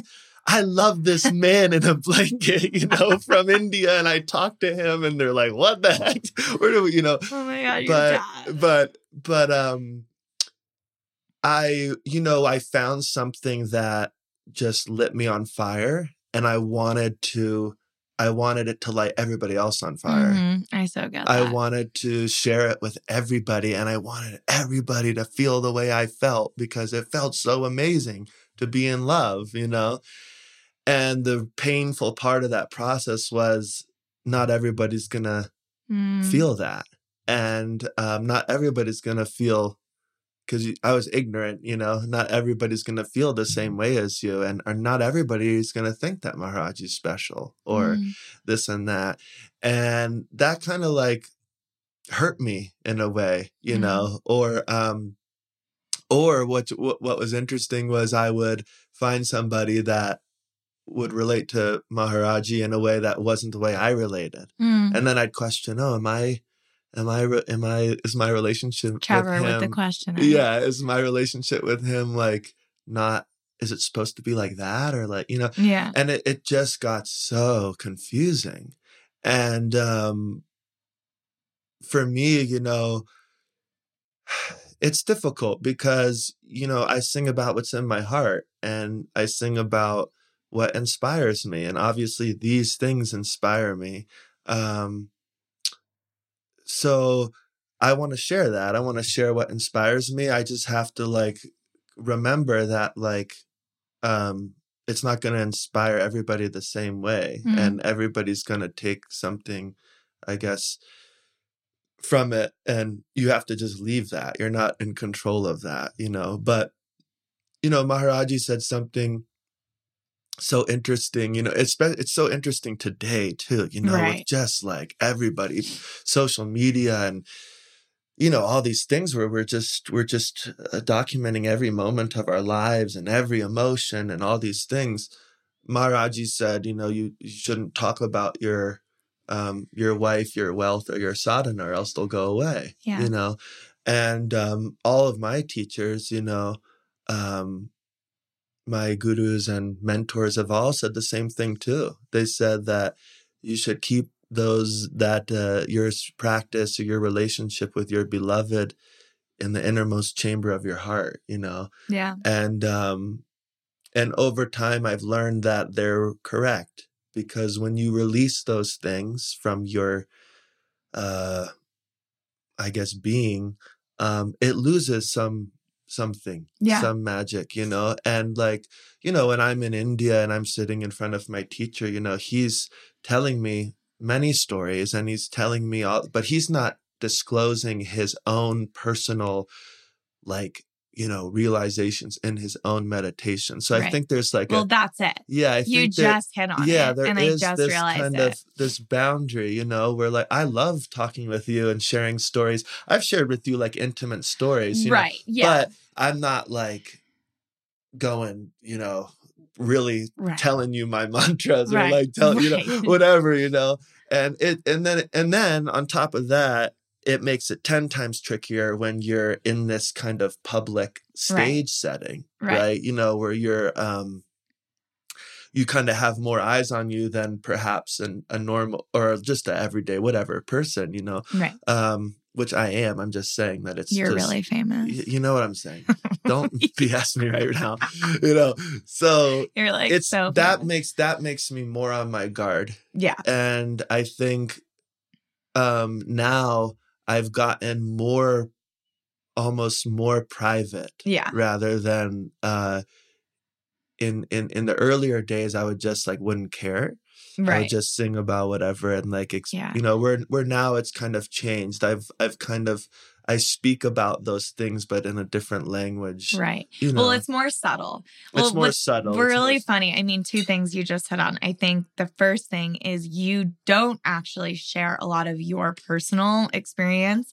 I love this man in a blanket, you know, from India, and I talk to him, and they're like, "What the heck? Where do we?" You know, oh my god but but but um i you know i found something that just lit me on fire and i wanted to i wanted it to light everybody else on fire Mhm. i so get that i wanted to share it with everybody and i wanted everybody to feel the way i felt because it felt so amazing to be in love you know and the painful part of that process was not everybody's gonna Mm. feel that and um, not everybody's gonna feel because I was ignorant, you know, not everybody's going to feel the same way as you, and or not everybody's going to think that Maharajji is special or Mm. this and that. And that kind of like hurt me in a way, you Mhm. know, or, um, or what, what what was interesting was I would find somebody that would relate to Maharajji in a way that wasn't the way I related, Mm. and then I'd question, oh, am I, am I, am I, is my relationship Trevor with with, him, the question. yeah, is my relationship with him like not? Is it supposed to be like that or like you know? Yeah. and it, it just got so confusing and um for me you know it's difficult because you know i sing about what's in my heart and i sing about what inspires me and obviously these things inspire me um so i want to share that i want to share what inspires me i just have to like remember that like um it's not going to inspire everybody the same way Mm. and everybody's going to take something i guess from it and you have to just leave that you're not in control of that you know but you know maharajji said something so interesting you know it's it's so interesting today too you know Right. with just like everybody social media and you know all these things where we're just we're just uh, documenting every moment of our lives and every emotion and all these things maharajji said you know you, you shouldn't talk about your um your wife your wealth or your sadhana or else they'll go away Yeah. you know and um all of my teachers you know um my gurus and mentors have all said the same thing too they said that you should keep those that uh, your practice or your relationship with your beloved in the innermost chamber of your heart you know Yeah. and um and over time i've learned that they're correct because when you release those things from your uh i guess being um it loses some something Yeah. some magic you know and like you know when i'm in india and i'm sitting in front of my teacher you know he's telling me many stories and he's telling me all but he's not disclosing his own personal like you know realizations in his own meditation so i think there's like Well, a that's it. yeah i You think there- just hit on yeah it. there is and I just this realized kind it. of this boundary you know where like i love talking with you and sharing stories i've shared with you like intimate stories you know, right. Yeah. but i'm not like going you know really right. telling you my mantras or Right, like tell you know whatever you know and it and then and then on top of that it makes it 10 times trickier when you're in this kind of public stage setting Right. right. you know where you're um you kind of have more eyes on you than perhaps an, a normal or just a everyday whatever person you know right. um which i am i'm just saying that it's You're just, really famous. y- you know what i'm saying don't bs me right now you know so You're like it's so that famous. makes that makes me more on my guard yeah. and i think um now i've gotten more almost more private Yeah. rather than uh in in in the earlier days i would just like wouldn't care right i would just sing about whatever and like ex- Yeah. you know where where now it's kind of changed i've i've kind of i speak about those things but in a different language Right. you know Well, it's more subtle. it's more subtle more really s- funny. I mean, two things you just hit on. I think the first thing is you don't actually share a lot of your personal experience.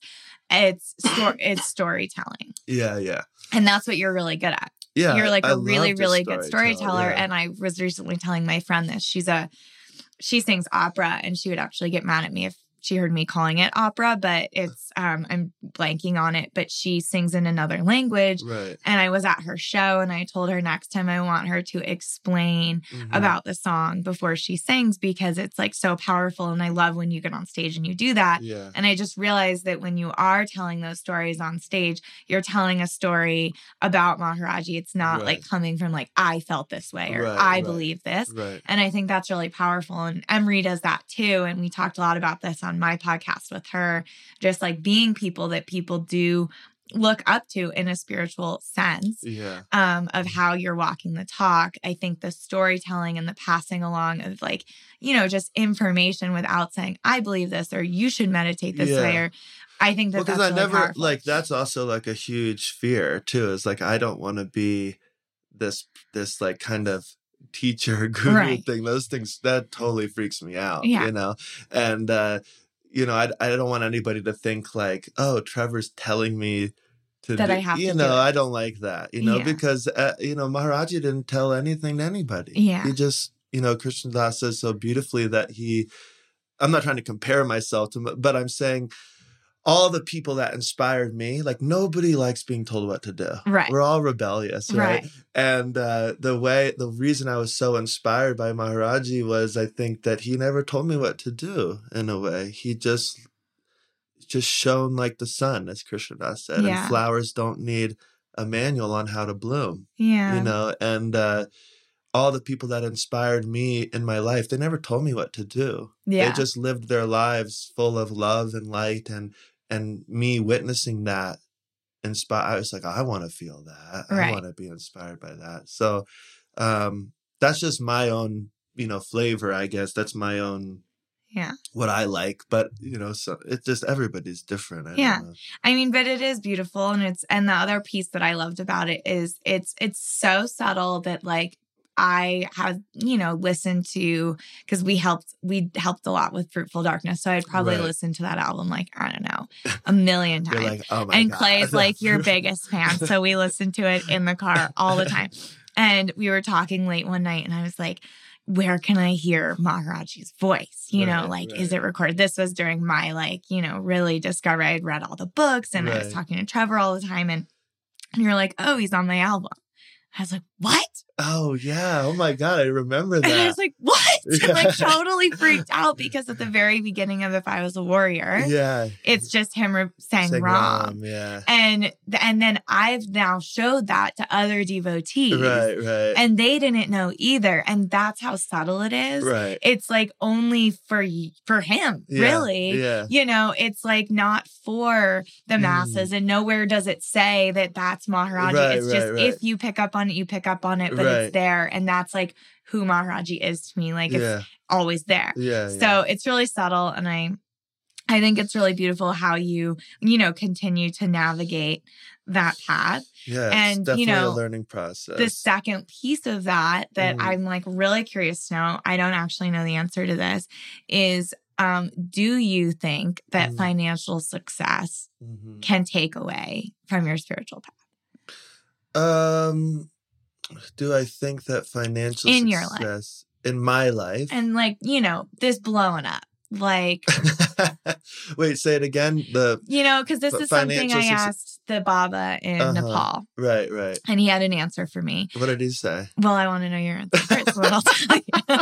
It's sto- it's storytelling, yeah yeah and that's what you're really good at. yeah you're like a a really really good storyteller yeah. and i was recently telling my friend this she's a she sings opera and she would actually get mad at me if she heard me calling it opera but it's um i'm blanking on it but she sings in another language right and i was at her show and i told her next time i want her to explain Mhm. about the song before she sings because it's like so powerful and i love when you get on stage and you do that yeah and I just realized that when you are telling those stories on stage, you're telling a story about Maharajji. It's not Right. like coming from like, I felt this way or Right, I believe this. right And I think that's really powerful. And Emery does that too. And we talked a lot about this on my podcast with her, just like being people that people do look up to in a spiritual sense Yeah. um, of how you're walking the talk. I think the storytelling and the passing along of like, you know, just information without saying, I believe this or you should meditate this way. Or I think that Because that's I really never powerful. like that's also like a huge fear too. Is like I don't want to be this this like kind of teacher guru Right. thing. Those things that totally freaks me out. Yeah. You know, and uh, you know, I I don't want anybody to think like, oh, Trevor's telling me. To That do, I have you to do know, it. I don't like that, you know, Yeah. because uh, you know Maharajji didn't tell anything to anybody. Yeah. he just, you know, Krishna Das says so beautifully that he. I'm not trying to compare myself to, but I'm saying all the people that inspired me, like nobody likes being told what to do. Right. We're all rebellious, right? Right. And uh, the way, the reason I was so inspired by Maharajji was I think that he never told me what to do in a way. He just, just shone like the sun, as Krishna Das said. Yeah. And flowers don't need a manual on how to bloom, Yeah. you know? And, uh, all the people that inspired me in my life, they never told me what to do yeah. they just lived their lives full of love and light and and me witnessing that inspire i was like i want to feel that. I want to be inspired by that. So um that's just my own you know flavor i guess. That's my own yeah. what i like but you know so it's just everybody's different. I Yeah. I mean, but it is beautiful and it's and the other piece that I loved about it is it's it's so subtle that like I have, you know, listened to because we helped we helped a lot with Fruitful Darkness. So I'd probably Right. listen to that album like, I don't know, a million times. like oh and God. Clay's like your biggest fan. So we listened to it in the car all the time. And we were talking late one night and I was like, where can I hear Maharajji's voice? You know, like, right. is it recorded? This was during my, like, you know, really discovery. I'd read all the books and I was talking to Trevor all the time. And, and you're like, oh, he's on my album. I was like, what? Oh yeah oh my god i remember that. And I was like, what? Yeah. Like totally freaked out because at the very beginning of If I Was a Warrior, yeah it's just him re- saying Saying Ram. Ram, yeah And and then I've now showed that to other devotees. right right And they didn't know either. And that's how subtle it is. right It's like only for for him, Yeah, really. yeah You know, it's like not for the Mm. masses, and nowhere does it say that that's Maharajji. Right, it's just right, right. if you pick up on it, you pick up on it, but Right. it's there, and that's like who Maharajji is to me. Like it's yeah always there. yeah So yeah. it's really subtle, and I, I think it's really beautiful how you, you know, continue to navigate that path. Yeah, it's And, you know, learning process. The second piece of that that Mhm. I'm like really curious to know, I don't actually know the answer to this, is um, do you think that Mhm. financial success Mhm. can take away from your spiritual path? Um, do I think that financial In your life. in my life? And like, you know, this blowing up. Like, Wait, say it again. The you know, because this is something I asked the Baba in Uh-huh. Nepal, right, right. and he had an answer for me. What did he say? Well, I want to know your answer first, then I'll tell you.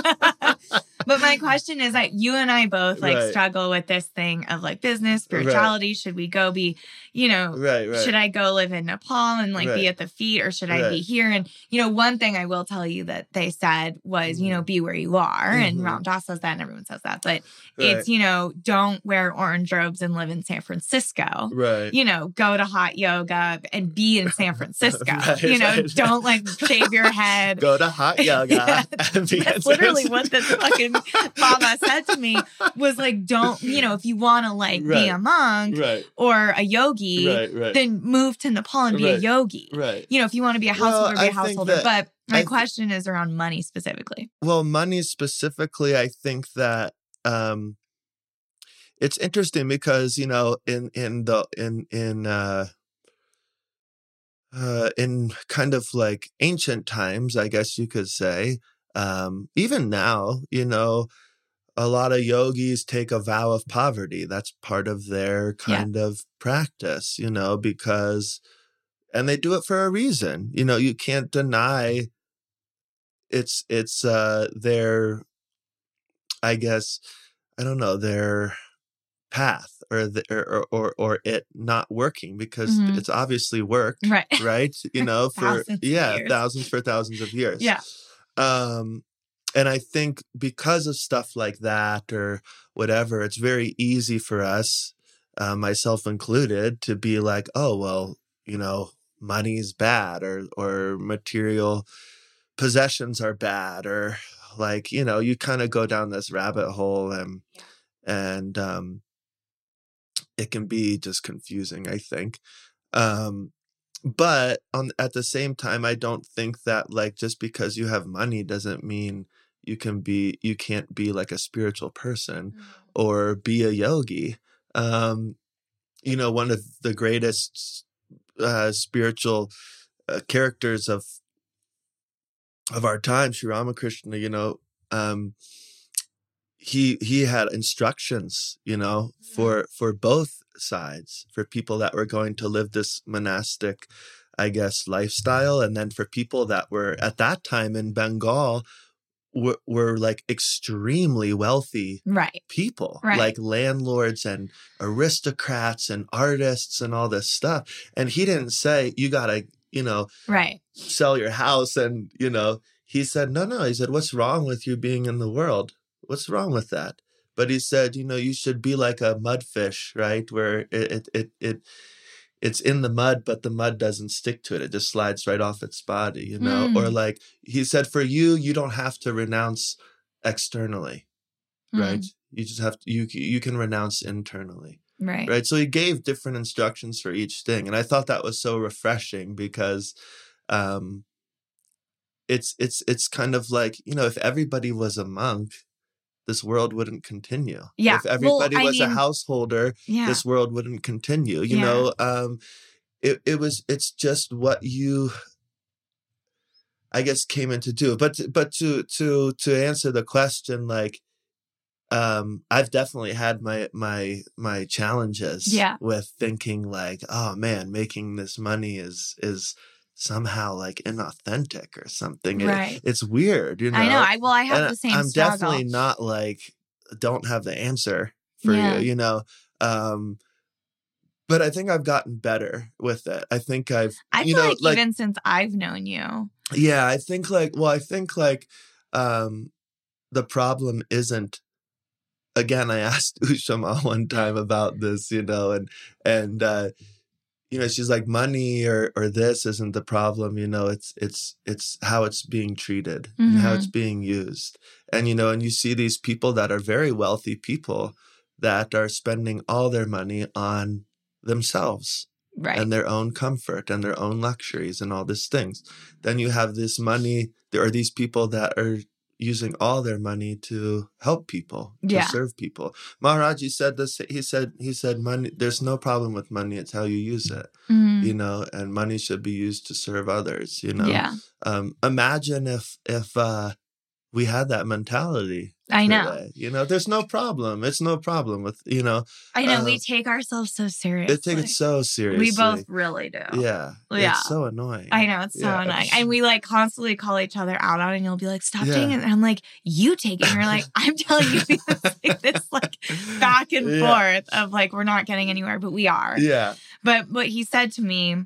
But my question is that you and I both like Right. struggle with this thing of like business, spirituality. Should we go be, you know, Right, right. should I go live in Nepal and like Right. be at the feet or should I be here? And, you know, one thing I will tell you that they said was, you know, be where you are. And Mhm. Ram Dass says that and everyone says that. But right. it's, you know, don't wear orange robes and live in San Francisco right. you know, go to hot yoga and be in San Francisco. Right, you know, right. don't like shave your head. Go to hot yoga. Yeah, and be That's literally what this fucking Baba said to me was like, don't, you know, if you want to like be a monk Right, or a yogi, right, right, then move to Nepal and be a yogi. right. You know, if you want to be a Well, householder, be a householder. that- but my I thi- question is around money specifically. Well, money specifically, I think that um it's interesting because, you know, in in the in in uh uh in kind of like ancient times, I guess you could say, um even now, you know, a lot of yogis take a vow of poverty. That's part of their Yeah. kind of practice, you know, because and they do it for a reason. You know, you can't deny it's it's uh their I guess I don't know, their path or the or or, or it not working because Mhm. it's obviously worked, Right. right? You know, for yeah, years. thousands for thousands of years. Yeah. Um, and I think because of stuff like that or whatever, it's very easy for us uh, myself included, to be like, oh well, you know, money's bad, or or material possessions are bad, or like you know, you kind of go down this rabbit hole, and and um, it can be just confusing. I think. Um, but on at the same time i don't think that like just because you have money doesn't mean you can be you can't be like a spiritual person Mm. or be a yogi um you know one of the greatest uh spiritual uh, characters of of our time Sri Ramakrishna you know um he he had instructions you know for for both sides for people that were going to live this monastic i guess lifestyle and then for people that were at that time in bengal were, were like extremely wealthy Right. people Right. like landlords and aristocrats and artists and all this stuff and he didn't say you gotta you know Right. sell your house and you know he said no no he said what's wrong with you being in the world what's wrong with that but he said you know you should be like a mudfish right where it it it, it it's in the mud but the mud doesn't stick to it it just slides right off its body you know or Mm. like he said for you you don't have to renounce externally Mm. right you just have to you you can renounce internally Right. right so he gave different instructions for each thing and i thought that was so refreshing because um it's it's it's kind of like you know if everybody was a monk this world wouldn't continue Yeah, if everybody I was a householder Yeah. this world wouldn't continue you Yeah. know um it, it was it's just what you i guess came in to do but but to to to answer the question like um i've definitely had my my my challenges Yeah. with thinking like oh man making this money is is somehow like inauthentic or something It- Right. it's weird you know I know. I well, I have and the same I'm struggle. definitely not like don't have the answer for Yeah. you, you know. Um but I think I've gotten better with it. I think I've I you feel know like, like even since I've known you. yeah, I think like well, I think like um the problem isn't again, I asked Ushama one time about this, you know, and and uh you know, she's like money or or this isn't the problem, you know, it's it's it's how it's being treated and how it's mm-hmm. being used. And you know, and you see these people that are very wealthy people that are spending all their money on themselves Right. and their own comfort and their own luxuries and all these things. Then you have this money, there are these people that are using all their money to help people, to Yeah. serve people. Maharajji said this, he said, he said, money, there's no problem with money. It's how you use it, Mhm. you know, and money should be used to serve others, you know? Yeah. Um, imagine if, if, uh, we had that mentality. I know. today. You know, there's no problem. It's no problem with, you know, I know. we uh, take ourselves so seriously. they take it so seriously. We both really do. Yeah. Yeah. It's so annoying. I know it's so Yeah. annoying, and we like constantly call each other out on it. And you'll be like, "Stop Yeah. taking it," and I'm like, "You take it." And you're like, "I'm telling you this, like, this like back and Yeah. forth of like we're not getting anywhere, but we are." Yeah. But what he said to me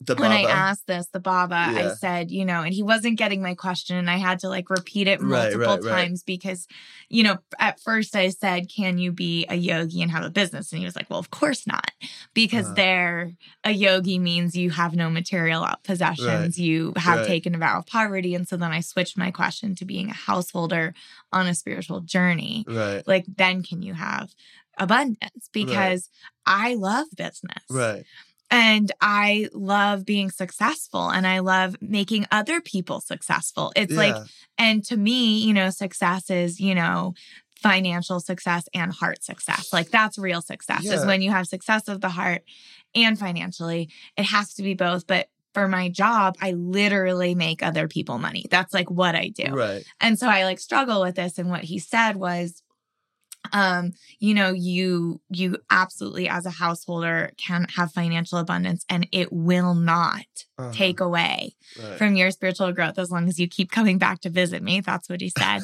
The when I asked this, the Baba, I said, you know, and he wasn't getting my question, and I had to like repeat it multiple right, right. times because, you know, at first I said, "Can you be a yogi and have a business?" And he was like, "Well, of course not, because Uh-huh. there, a yogi means you have no material possessions, you have right. taken a vow of poverty." And so then I switched my question to being a householder on a spiritual journey. Right. Like, then can you have abundance? Because I love business. Right. And I love being successful and I love making other people successful. It's like, and to me, you know, success is, you know, financial success and heart success. Like that's real success is when you have success of the heart and financially. It has to be both. But for my job, I literally make other people money. That's like what I do. Right. And so I like struggle with this. And what he said was, um, you know, you you absolutely as a householder can have financial abundance and it will not Uh-huh. take away Right. from your spiritual growth as long as you keep coming back to visit me. That's what he said.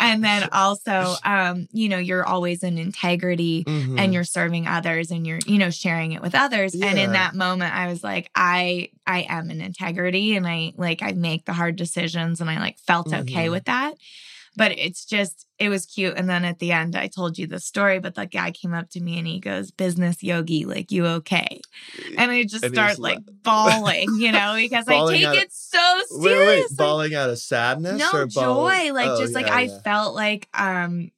and then also, um, you know, you're always in integrity Mhm. and you're serving others and you're you know sharing it with others and in that moment i was like i i am in integrity and i like i make the hard decisions and i like felt okay Mhm. with that but it's just it was cute. And then at the end, I told you the story, but the guy came up to me and he goes, "Business yogi, like you okay?" And I just And start like bawling, you know, because I take out of- it so seriously. wait, bawling out of sadness no or bawling? joy, like Oh, just like yeah, I felt like um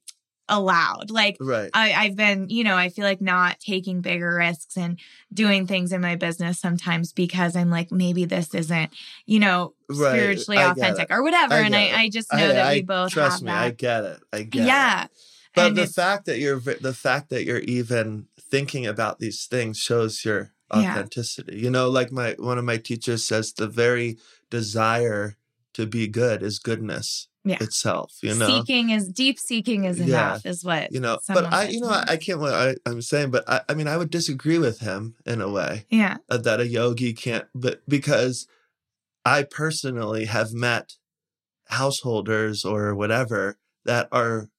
allowed, like. right. I, I've been, you know, I feel like not taking bigger risks and doing things in my business sometimes because I'm like, maybe this isn't, you know, Right. spiritually I authentic or whatever. I and. I, I just know that we both trust me. I get it. I get it. yeah. But And the fact that you're the fact that you're even thinking about these things shows your Yeah. authenticity. You know, like my one of my teachers says, the very desire to be good is goodness Yeah. itself. You know, seeking is deep seeking is Yeah. enough, is what you know. But I, you know. I, I can't. I, I'm saying, but I, I mean, I would disagree with him in a way yeah, uh, that a yogi can't. But because I personally have met householders or whatever that are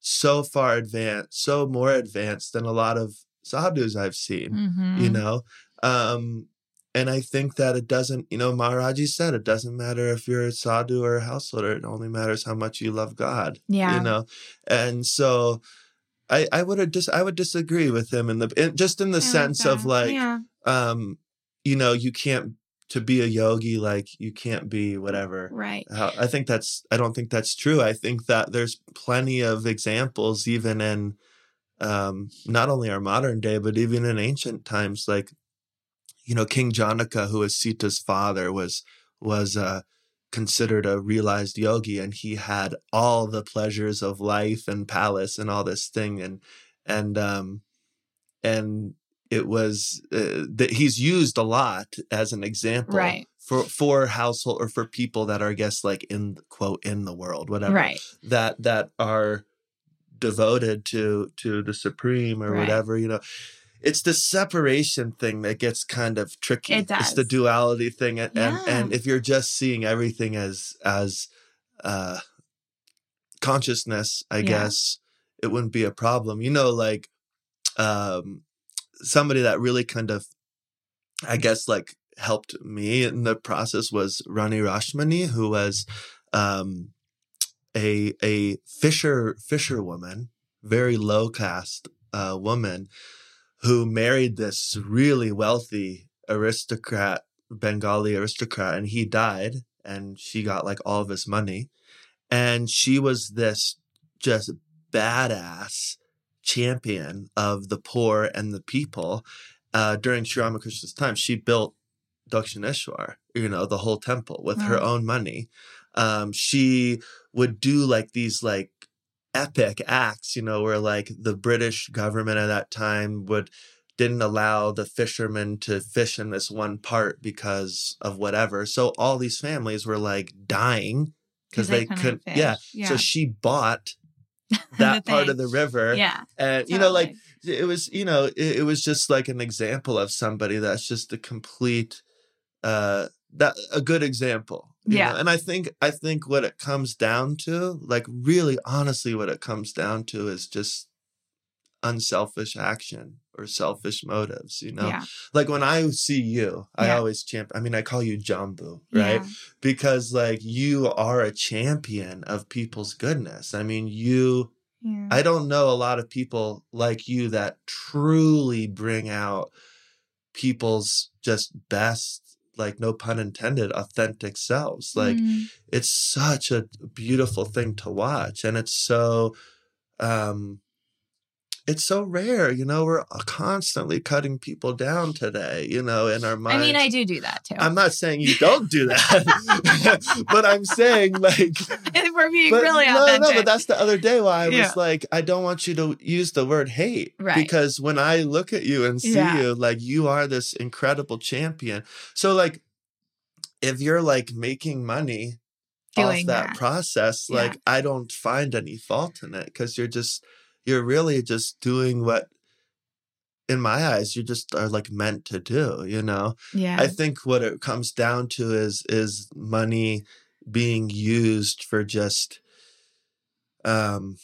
so far advanced, so more advanced than a lot of sadhus I've seen, Mhm. you know? Um, and I think that it doesn't, you know, Maharajji said it doesn't matter if you're a sadhu or a householder. It only matters how much you love God, yeah, you know? And so I, I would dis- I would disagree with him in the, in, just in the I like sense of like, yeah, um, you know, you can't, to be a yogi, like you can't be whatever. right, I think that's, I don't think that's true. I think that there's plenty of examples, even in um, not only our modern day, but even in ancient times, like, you know, King Janaka, who is Sita's father, was, was, uh, considered a realized yogi and he had all the pleasures of life and palace and all this thing and and um and it was uh, that he's used a lot as an example Right. for for household or for people that are I guess like in quote in the world whatever right, that that are devoted to to the supreme or Right. whatever you know it's the separation thing that gets kind of tricky It does. it's the duality thing and, and Yeah. and if you're just seeing everything as as uh consciousness i Yeah. guess it wouldn't be a problem you know like um somebody that really kind of i guess like helped me in the process was Rani Rashmani, who was um, a a fisher fisher woman, very low caste uh, woman, who married this really wealthy aristocrat, Bengali aristocrat, and he died, and she got like all of his money, and she was this just badass champion of the poor and the people. Uh, during Sri Ramakrishna's time, she built Dakshineshwar, you know, the whole temple with her own money. Um, she would do like these like epic acts, you know, where like the British government at that time would didn't allow the fishermen to fish in this one part because of whatever. So all these families were like dying because they, couldn't. fish. Yeah. yeah. So she bought that part of the river, yeah, and you know, like it was you know it, it was just like an example of somebody that's just a complete uh that a good example Yeah. know? and i think i think what it comes down to like really honestly what it comes down to is just unselfish action or selfish motives you know yeah, like when i see you i Yeah. always champ i mean i call you jambu right Yeah. because like you are a champion of people's goodness i mean you. I don't know a lot of people like you that truly bring out people's just best, like no pun intended, authentic selves. Like Mm. it's such a beautiful thing to watch. And it's so um it's so rare, you know, we're uh, constantly cutting people down today, you know, in our minds. I mean, I do do that too. I'm not saying you don't do that, but I'm saying like if we're being but really no, authentic. no, but that's the other day why I Yeah. was like, I don't want you to use the word hate. Right. Because when I look at you and see Yeah. you, like you are this incredible champion. So like if you're like making money Doing off that, that. process, Yeah. like I don't find any fault in it because you're just you're really just doing what in my eyes you just are like meant to do, you know? yeah, I think what it comes down to is is money being used for just um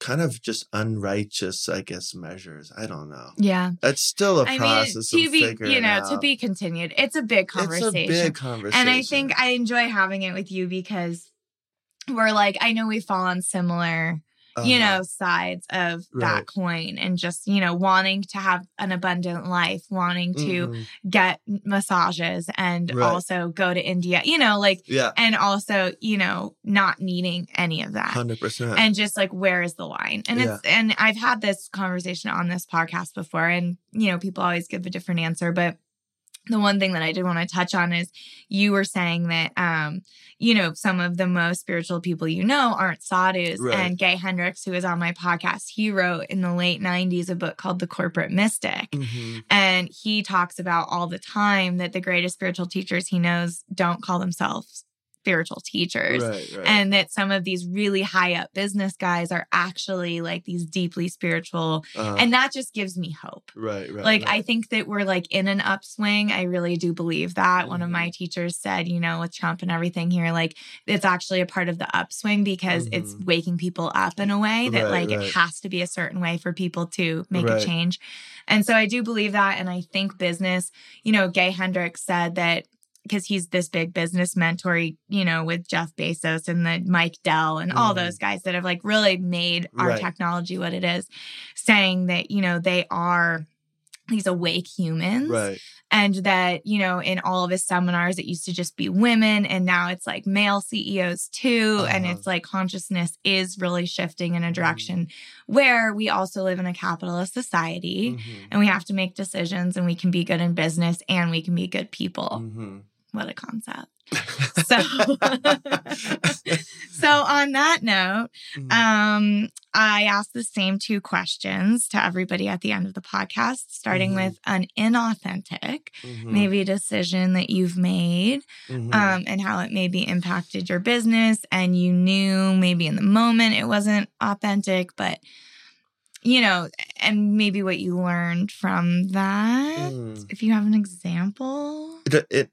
kind of just unrighteous, I guess, measures. I don't know. yeah. It's still a I mean, process to of be, you know, out. to be continued. It's a big conversation it's a big conversation. and I think I enjoy having it with you because we're like, I know we fall on similar you Uh-huh. know, sides of that coin and just, you know, wanting to have an abundant life, wanting to Mhm. get massages and Right. also go to India, you know, like, yeah, and also, you know, not needing any of that. hundred percent. And just like, where is the line? And it's, and I've had this conversation on this podcast before, and, you know, people always give a different answer, but the one thing that I did want to touch on is you were saying that, um, you know, some of the most spiritual people you know aren't sadhus. Right. And Gay Hendricks, who is on my podcast, he wrote in the late 90s a book called The Corporate Mystic. Mhm. And he talks about all the time that the greatest spiritual teachers he knows don't call themselves spiritual teachers. Right, right. And that some of these really high up business guys are actually like these deeply spiritual. Uh, And that just gives me hope. right, right. Like, I think that we're like in an upswing. I really do believe that. One of my teachers said, you know, with Trump and everything here, like it's actually a part of the upswing because it's Mhm. waking people up in a way that like it has to be a certain way for people to make a change. And so I do believe that. And I think business, you know, Gay Hendricks said that because he's this big business mentor, you know, with Jeff Bezos and the Mike Dell and all those guys that have like really made our Right. technology what it is, saying that, you know, they are these awake humans right, and that you know in all of his seminars it used to just be women and now it's like male ceos too and Uh-huh. it's like consciousness is really shifting in a direction where we also live in a capitalist society Mhm. and we have to make decisions and we can be good in business and we can be good people Mhm. What a concept so so on that note Mhm. um, I asked the same two questions to everybody at the end of the podcast, starting Mhm. with an inauthentic, Mhm. maybe a decision that you've made, Mhm. um, and how it maybe impacted your business, and you knew maybe in the moment it wasn't authentic, but you know, and maybe what you learned from that. Mm. If you have an example.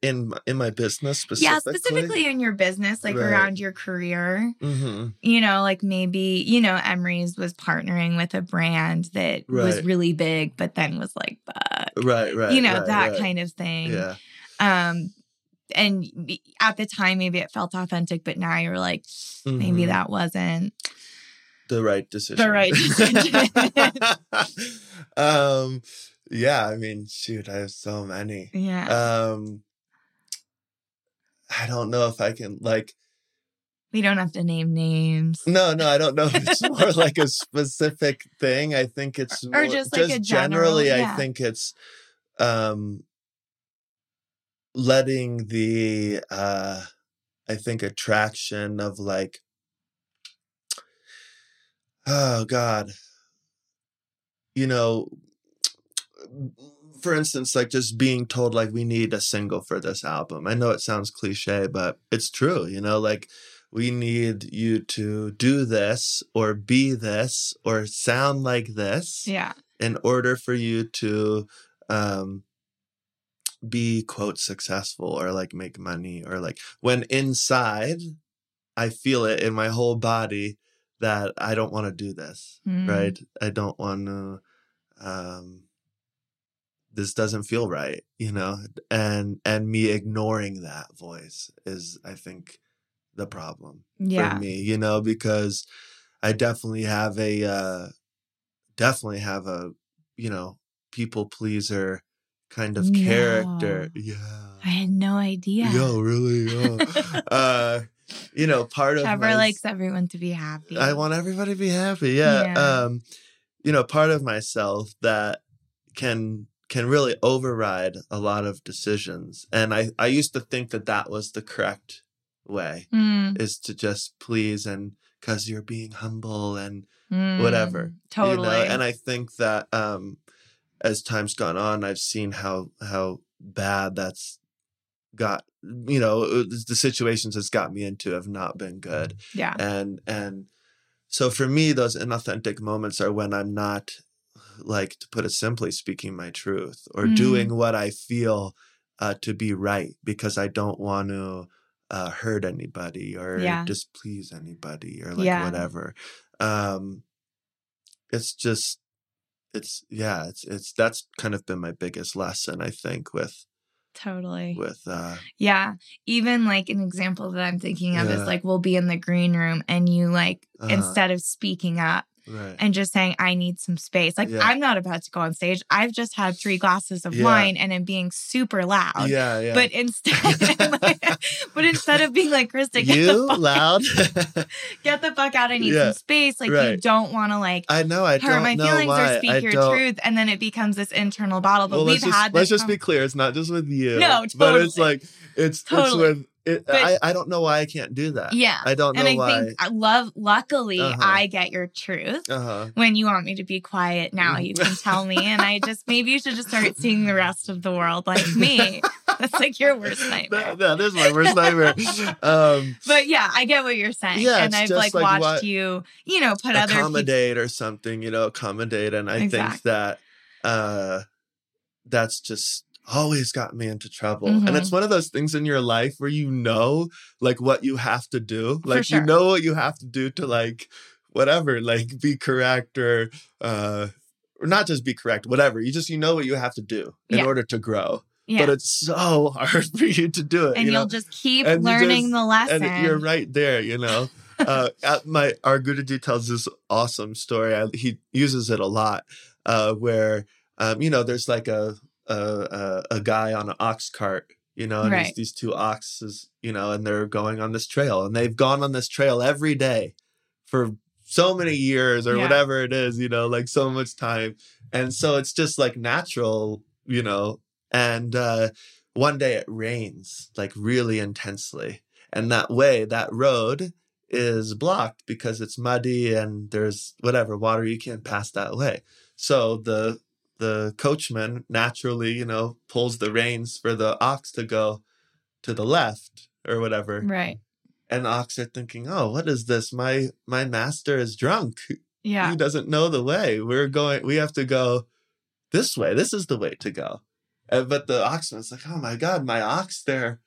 In in my business specifically. Yeah, specifically in your business, like Right. around your career. hmm you know, like maybe, you know, Emery's was partnering with a brand that was really big, but then was like, but, Right, right. you know, right, that right. kind of thing. Yeah. Um, and at the time, maybe it felt authentic, but now you're like, maybe Mhm. that wasn't. The right decision. The right decision. um, yeah. I mean, shoot, I have so many. Yeah. Um, I don't know if I can like. we don't have to name names. No, no, I don't know if it's more like a specific thing. I think it's Or more, just like a generally. general- I think it's um letting the uh I think attraction of like oh god you know for instance like just being told like we need a single for this album i know it sounds cliche but it's true you know like we need you to do this or be this or sound like this Yeah. in order for you to um be quote successful or like make money or like when inside i feel it in my whole body that i don't want to do this Mm. right i don't want to um this doesn't feel right you know and and me ignoring that voice is i think the problem Yeah. for me, you know, because I definitely have a uh definitely have a, you know, people pleaser kind of character. Yeah. I had no idea. Yo, really? Yo. uh you know, part of Trevor my likes everyone to be happy. I want everybody to be happy. Yeah. Yeah. Um, you know, part of myself that can can really override a lot of decisions. And I I used to think that that was the correct way Mm, is to just please and cuz you're being humble and mm, whatever. Totally. You know? And I think that um as time's gone on, I've seen how how bad that's got you know uh, the situations it's got me into have not been good yeah. and and so for me those inauthentic moments are when i'm not like to put it simply speaking my truth or Mm. doing what i feel uh, to be right because i don't want to uh, hurt anybody or Yeah. displease anybody or like Yeah. whatever um it's just it's yeah it's it's that's kind of been my biggest lesson i think with Totally. with uh Yeah. Even like an example that I'm thinking of Yeah. is like we'll be in the green room and you like Uh-huh. instead of speaking up right. and just saying I need some space. Like Yeah. I'm not about to go on stage. I've just had 3 glasses of Yeah. wine and I'm being super loud. yeah, yeah. But instead but instead of being like Krista, get, you the fuck, loud? get the fuck out. I need some space. Like you don't want to like I know. I hurt don't my know feelings why. or speak I your don't. truth and then it becomes this internal battle. But well, we've let's just, had let's this just be clear. It's not just with you. No, But it's like it's Totally. it's with it. But- I I don't know why I can't do that. Yeah. I don't know and I why. think I love luckily Uh-huh. I get your truth. uh huh. When you want me to be quiet now, you can tell me. And I just maybe you should just start seeing the rest of the world like me. That's like your worst nightmare. That, that is my worst nightmare. Um, But yeah, I get what you're saying. Yeah, and I've like, like watched what- you, you know, put other people. accommodate or something, you know, accommodate. And I Exactly. think that uh that's just always got me into trouble. Mhm. And it's one of those things in your life where you know like what you have to do. Like sure. you know what you have to do to like whatever, like be correct or uh or not just be correct, whatever. You just you know what you have to do in Yeah. order to grow. Yeah. But it's so hard for you to do it. and you you'll know? just keep And learning just- the lesson. and you're right there, you know. uh, at my our Guruji tells this awesome story. I, he uses it a lot, uh, where um, you know there's like a a a, a guy on an ox cart, you know, and Right. these, two oxes, you know, and they're going on this trail, and they've gone on this trail every day for so many years or Yeah. whatever it is, you know, like so much time, and so it's just like natural, you know, and uh, one day it rains like really intensely and that way that road is blocked because it's muddy and there's whatever water you can't pass that way so the the coachman naturally you know pulls the reins for the ox to go to the left or whatever. Right. and the ox are thinking oh what is this? My my master is drunk. Yeah. he doesn't know the way. We're going we have to go this way. This is the way to go. And, but the oxman's like oh my god my ox they're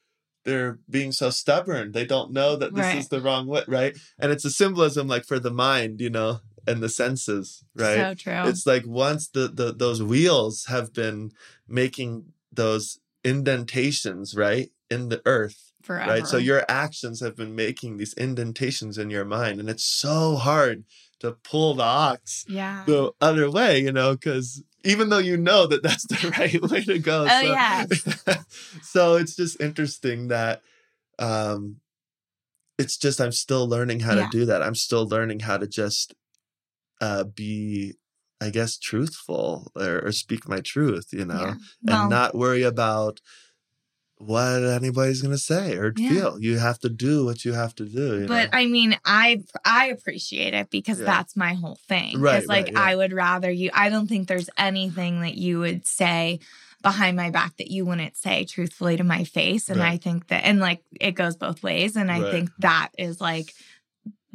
they're being so stubborn. They don't know that this Right. is the wrong way right? And it's a symbolism like for the mind you know and the senses right So true. it's like once the, the those wheels have been making those indentations right in the earth Forever. right so your actions have been making these indentations in your mind and it's so hard to pull the ox yeah. the other way you know because even though you know that that's the right way to go Oh, so, yes. so it's just interesting that um it's just i'm still learning how Yeah. to do that i'm still learning how to just uh be i guess truthful or, or speak my truth you know Yeah. and not worry about what anybody's gonna say or Yeah. feel. You have to do what you have to do. you but know? I mean, I I appreciate it because Yeah. that's my whole thing. Right, It's like right. I would rather you. I don't think there's anything that you would say behind my back that you wouldn't say truthfully to my face, and Right. I think that and like it goes both ways, and I Right. think that is like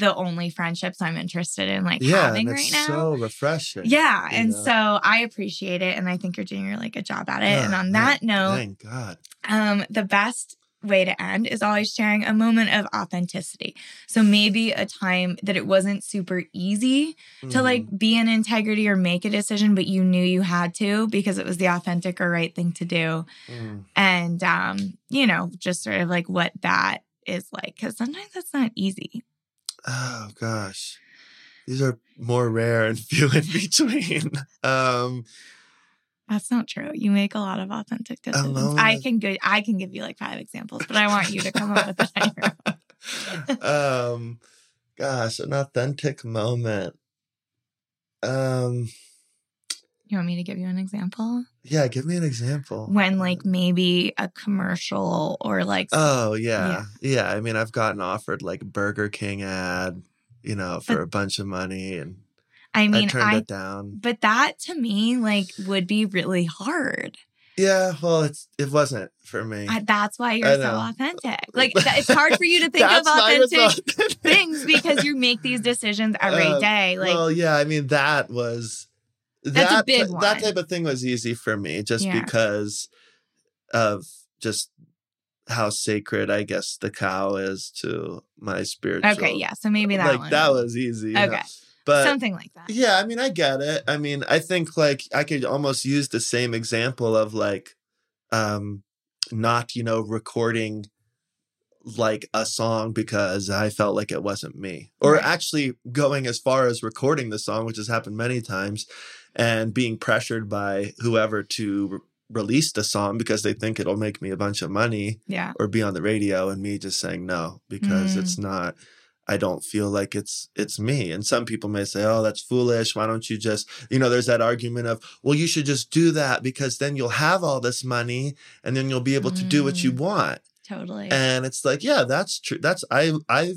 the only friendships I'm interested in like yeah, having right it's now. so refreshing. yeah, and know? so I appreciate it, and I think you're doing a really good job at it. Yeah, and on yeah, that note, thank God. um, the best way to end is always sharing a moment of authenticity. So maybe a time that it wasn't super easy to Mhm. like be in integrity or make a decision, but you knew you had to because it was the authentic or right thing to do. Mm. And, um, you know, just sort of like what that is like. Cause sometimes that's not easy. Oh gosh, these are more rare and few in between. um, That's not true. You make a lot of authentic decisions. moment I can go, I can give you like five examples, but I want you to come up with your um, gosh, an authentic moment. Um, You want me to give you an example? yeah, give me an example. when like maybe a commercial or like Oh yeah. yeah, I mean, I've gotten offered like Burger King ad, you know, for But- a bunch of money, and I mean I, turned I, it down. but that to me like would be really hard. Yeah, well, it's it wasn't for me. I, that's why you're so authentic. Like th- it's hard for you to think of That's why it's authentic authentic. things because you make these decisions every Uh, day. Like well, yeah, I mean that was That's a that big one. that type of thing was easy for me just Yeah. because of just how sacred I guess the cow is to my spiritual. okay, yeah. So maybe that like one. that was easy. you know? okay. but Something like that. yeah, I mean, I get it. I mean, I think like I could almost use the same example of like, um, not, you know, recording like a song because I felt like it wasn't me. Or Right. actually going as far as recording the song, which has happened many times, and being pressured by whoever to re- release the song because they think it'll make me a bunch of money Yeah. or be on the radio and me just saying no because Mm. it's not I don't feel like it's it's me. And some people may say, "Oh, that's foolish. Why don't you just, you know, there's that argument of, well, you should just do that because then you'll have all this money and then you'll be able to do what you Mm. want." Totally. And it's like, yeah, that's true. That's I I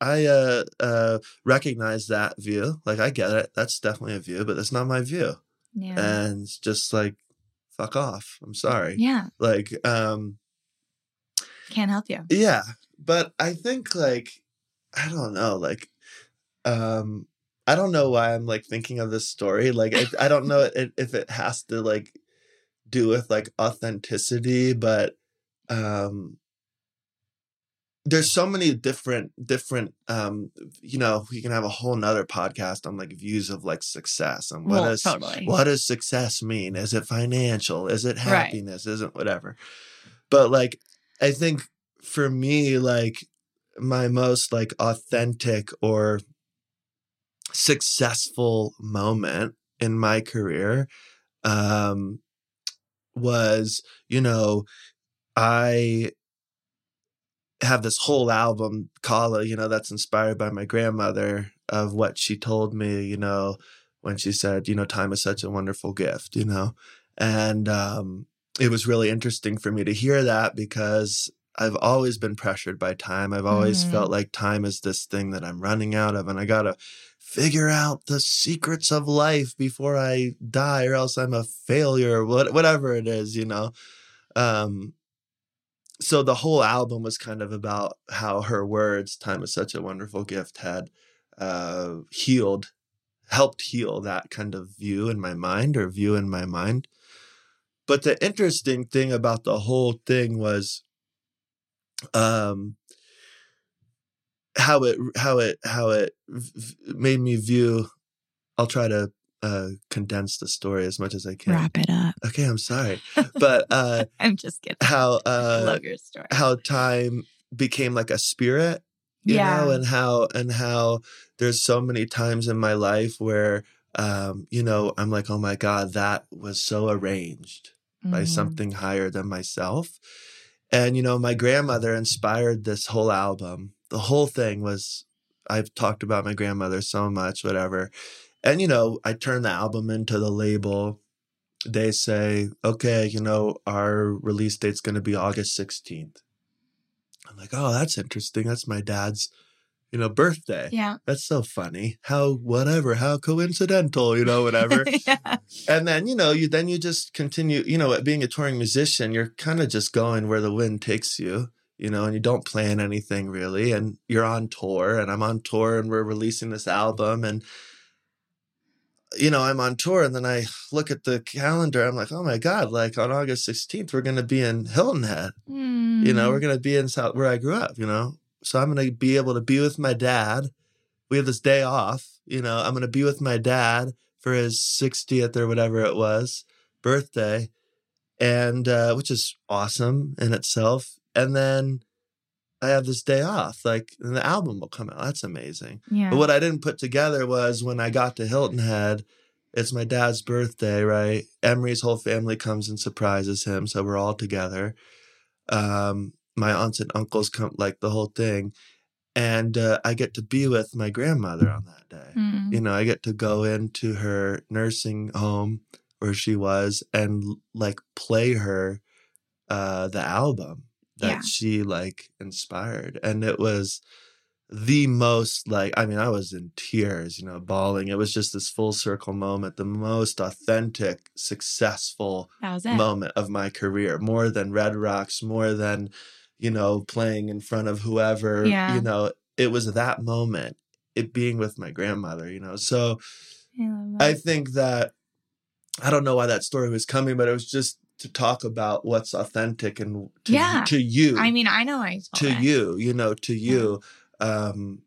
I uh uh recognize that view. Like I get it. That's definitely a view, but that's not my view. yeah. And just like fuck off. I'm sorry. yeah. Like um Can't help you. yeah, but I think like I don't know, like um I don't know why I'm like thinking of this story. Like I, I don't know if, if it has to like do with like authenticity, but um there's so many different different um you know we can have a whole nother podcast on like views of like success and what Well, is totally. what does success mean is it financial is it Right. happiness is it whatever but like i think for me like my most like authentic or successful moment in my career um was you know i have this whole album Kala, you know, that's inspired by my grandmother of what she told me, you know, when she said, you know, time is such a wonderful gift, you know. And um it was really interesting for me to hear that because I've always been pressured by time. I've always Mhm. felt like time is this thing that I'm running out of and I got to figure out the secrets of life before I die or else I'm a failure or what, whatever it is, you know. Um so the whole album was kind of about how her words time is such a wonderful gift had uh healed helped heal that kind of view in my mind or view in my mind. But the interesting thing about the whole thing was um how it how it how it made me view i'll try to uh condense the story as much as i can Wrap it up. okay i'm sorry but uh I'm just kidding. how I uh love your story. how time became like a spirit you yeah. know and how and how there's so many times in my life where um you know i'm like oh my god that was so arranged by Mhm. something higher than myself and you know my grandmother inspired this whole album the whole thing was i've talked about my grandmother so much whatever and you know i turn the album into the label. They say okay you know our release date's going to be august 16th i'm like oh that's interesting. That's my dad's you know birthday. Yeah. that's so funny. How whatever how coincidental you know whatever. Yeah. and then you know you then you just continue you know being a touring musician you're kind of just going where the wind takes you you know and you don't plan anything really and you're on tour and i'm on tour and we're releasing this album and you know i'm on tour and then i look at the calendar i'm like oh my god like on august 16th we're going to be in hilton head. You know we're Mm. going to be in south where i grew up you know? So i'm going to be able to be with my dad. We have this day off you know? I'm going to be with my dad for his 60th or whatever it was birthday and uh which is awesome in itself. And then i have this day off like and the album will come out that's amazing yeah. but what I didn't put together was when I got to Hilton Head, it's my dad's birthday, right? Emery's whole family comes and surprises him, so we're all together. Um, my aunts and uncles come, like the whole thing, and uh, I get to be with my grandmother on that day. Mm. You know, I get to go into her nursing home where she was and like play her uh, the album that Yeah. she like inspired, and it was the most like I mean I was in tears, you know, bawling. It was just this full circle moment, the most authentic, successful that was it. moment of my career, more than Red Rocks, more than you know playing in front of whoever, Yeah. you know, it was that moment, it being with my grandmother, you know. So I I think that I don't know why that story was coming, but it was just to talk about what's authentic and to, Yeah. to you I mean, I know I to you you know to you um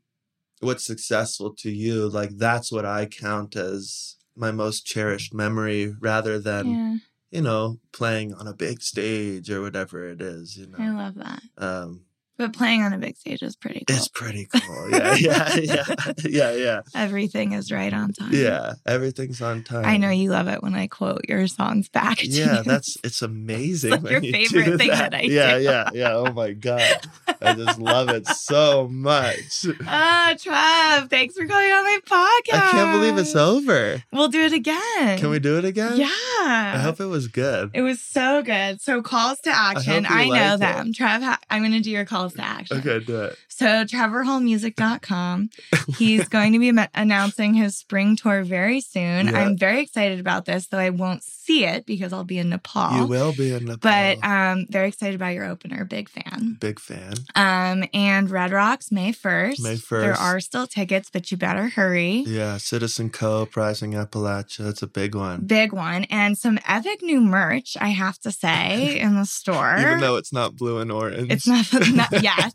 what's successful to you like that's what i count as my most cherished memory rather than Yeah. you know, playing on a big stage or whatever it is, you know, I love that. Um, But playing on a big stage is pretty cool. it's pretty cool. Yeah, yeah, yeah, yeah, yeah. Everything is right on time. Yeah, everything's on time. I know you love it when I quote your songs back to Yeah, you. that's it's amazing. like when your you favorite thing that I yeah, do. Yeah, yeah, yeah. Oh my god, I just love it so much. Ah, Trav, thanks for coming on my podcast. I can't believe it's over. We'll do it again. Can we do it again? Yeah. I hope it was good. It was so good. So calls to action. you I, know liked it. them. Trev, I'm going to do your calls to action. Okay, do it. So trevorhallmusic.com. He's going to be announcing his spring tour very soon. Yeah. I'm very excited about this, though I won't see it because I'll be in Nepal. You will be in Nepal. But um, very excited about your opener. Big fan. big fan. Um, and Red Rocks May 1st. May first. There are still tickets, but you better hurry. Yeah, Citizen Cope Rising Appalachia. It's a big one. Big one. And some epic new merch, I have to say, in the store. Even though it's not blue and orange. It's not, not yet.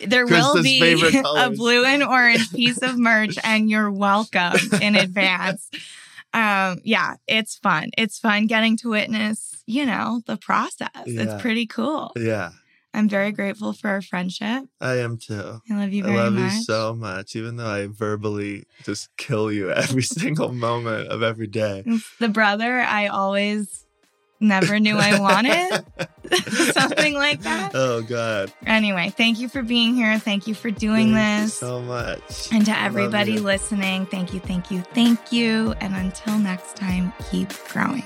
there will be a blue and orange piece of merch, and you're welcome in advance. Um, yeah, it's fun. It's fun getting to witness, you know, the process. Yeah. It's pretty cool. yeah, I'm very grateful for our friendship. I am too. I love you I love much. you so much, even though I verbally just kill you every single moment of every day. The brother I always never knew I wanted. Something like that. Oh God! Anyway, thank you for being here. Thank you for doing Thank you this. so much. And to everybody listening, thank you, thank you, thank you. And until next time, keep growing.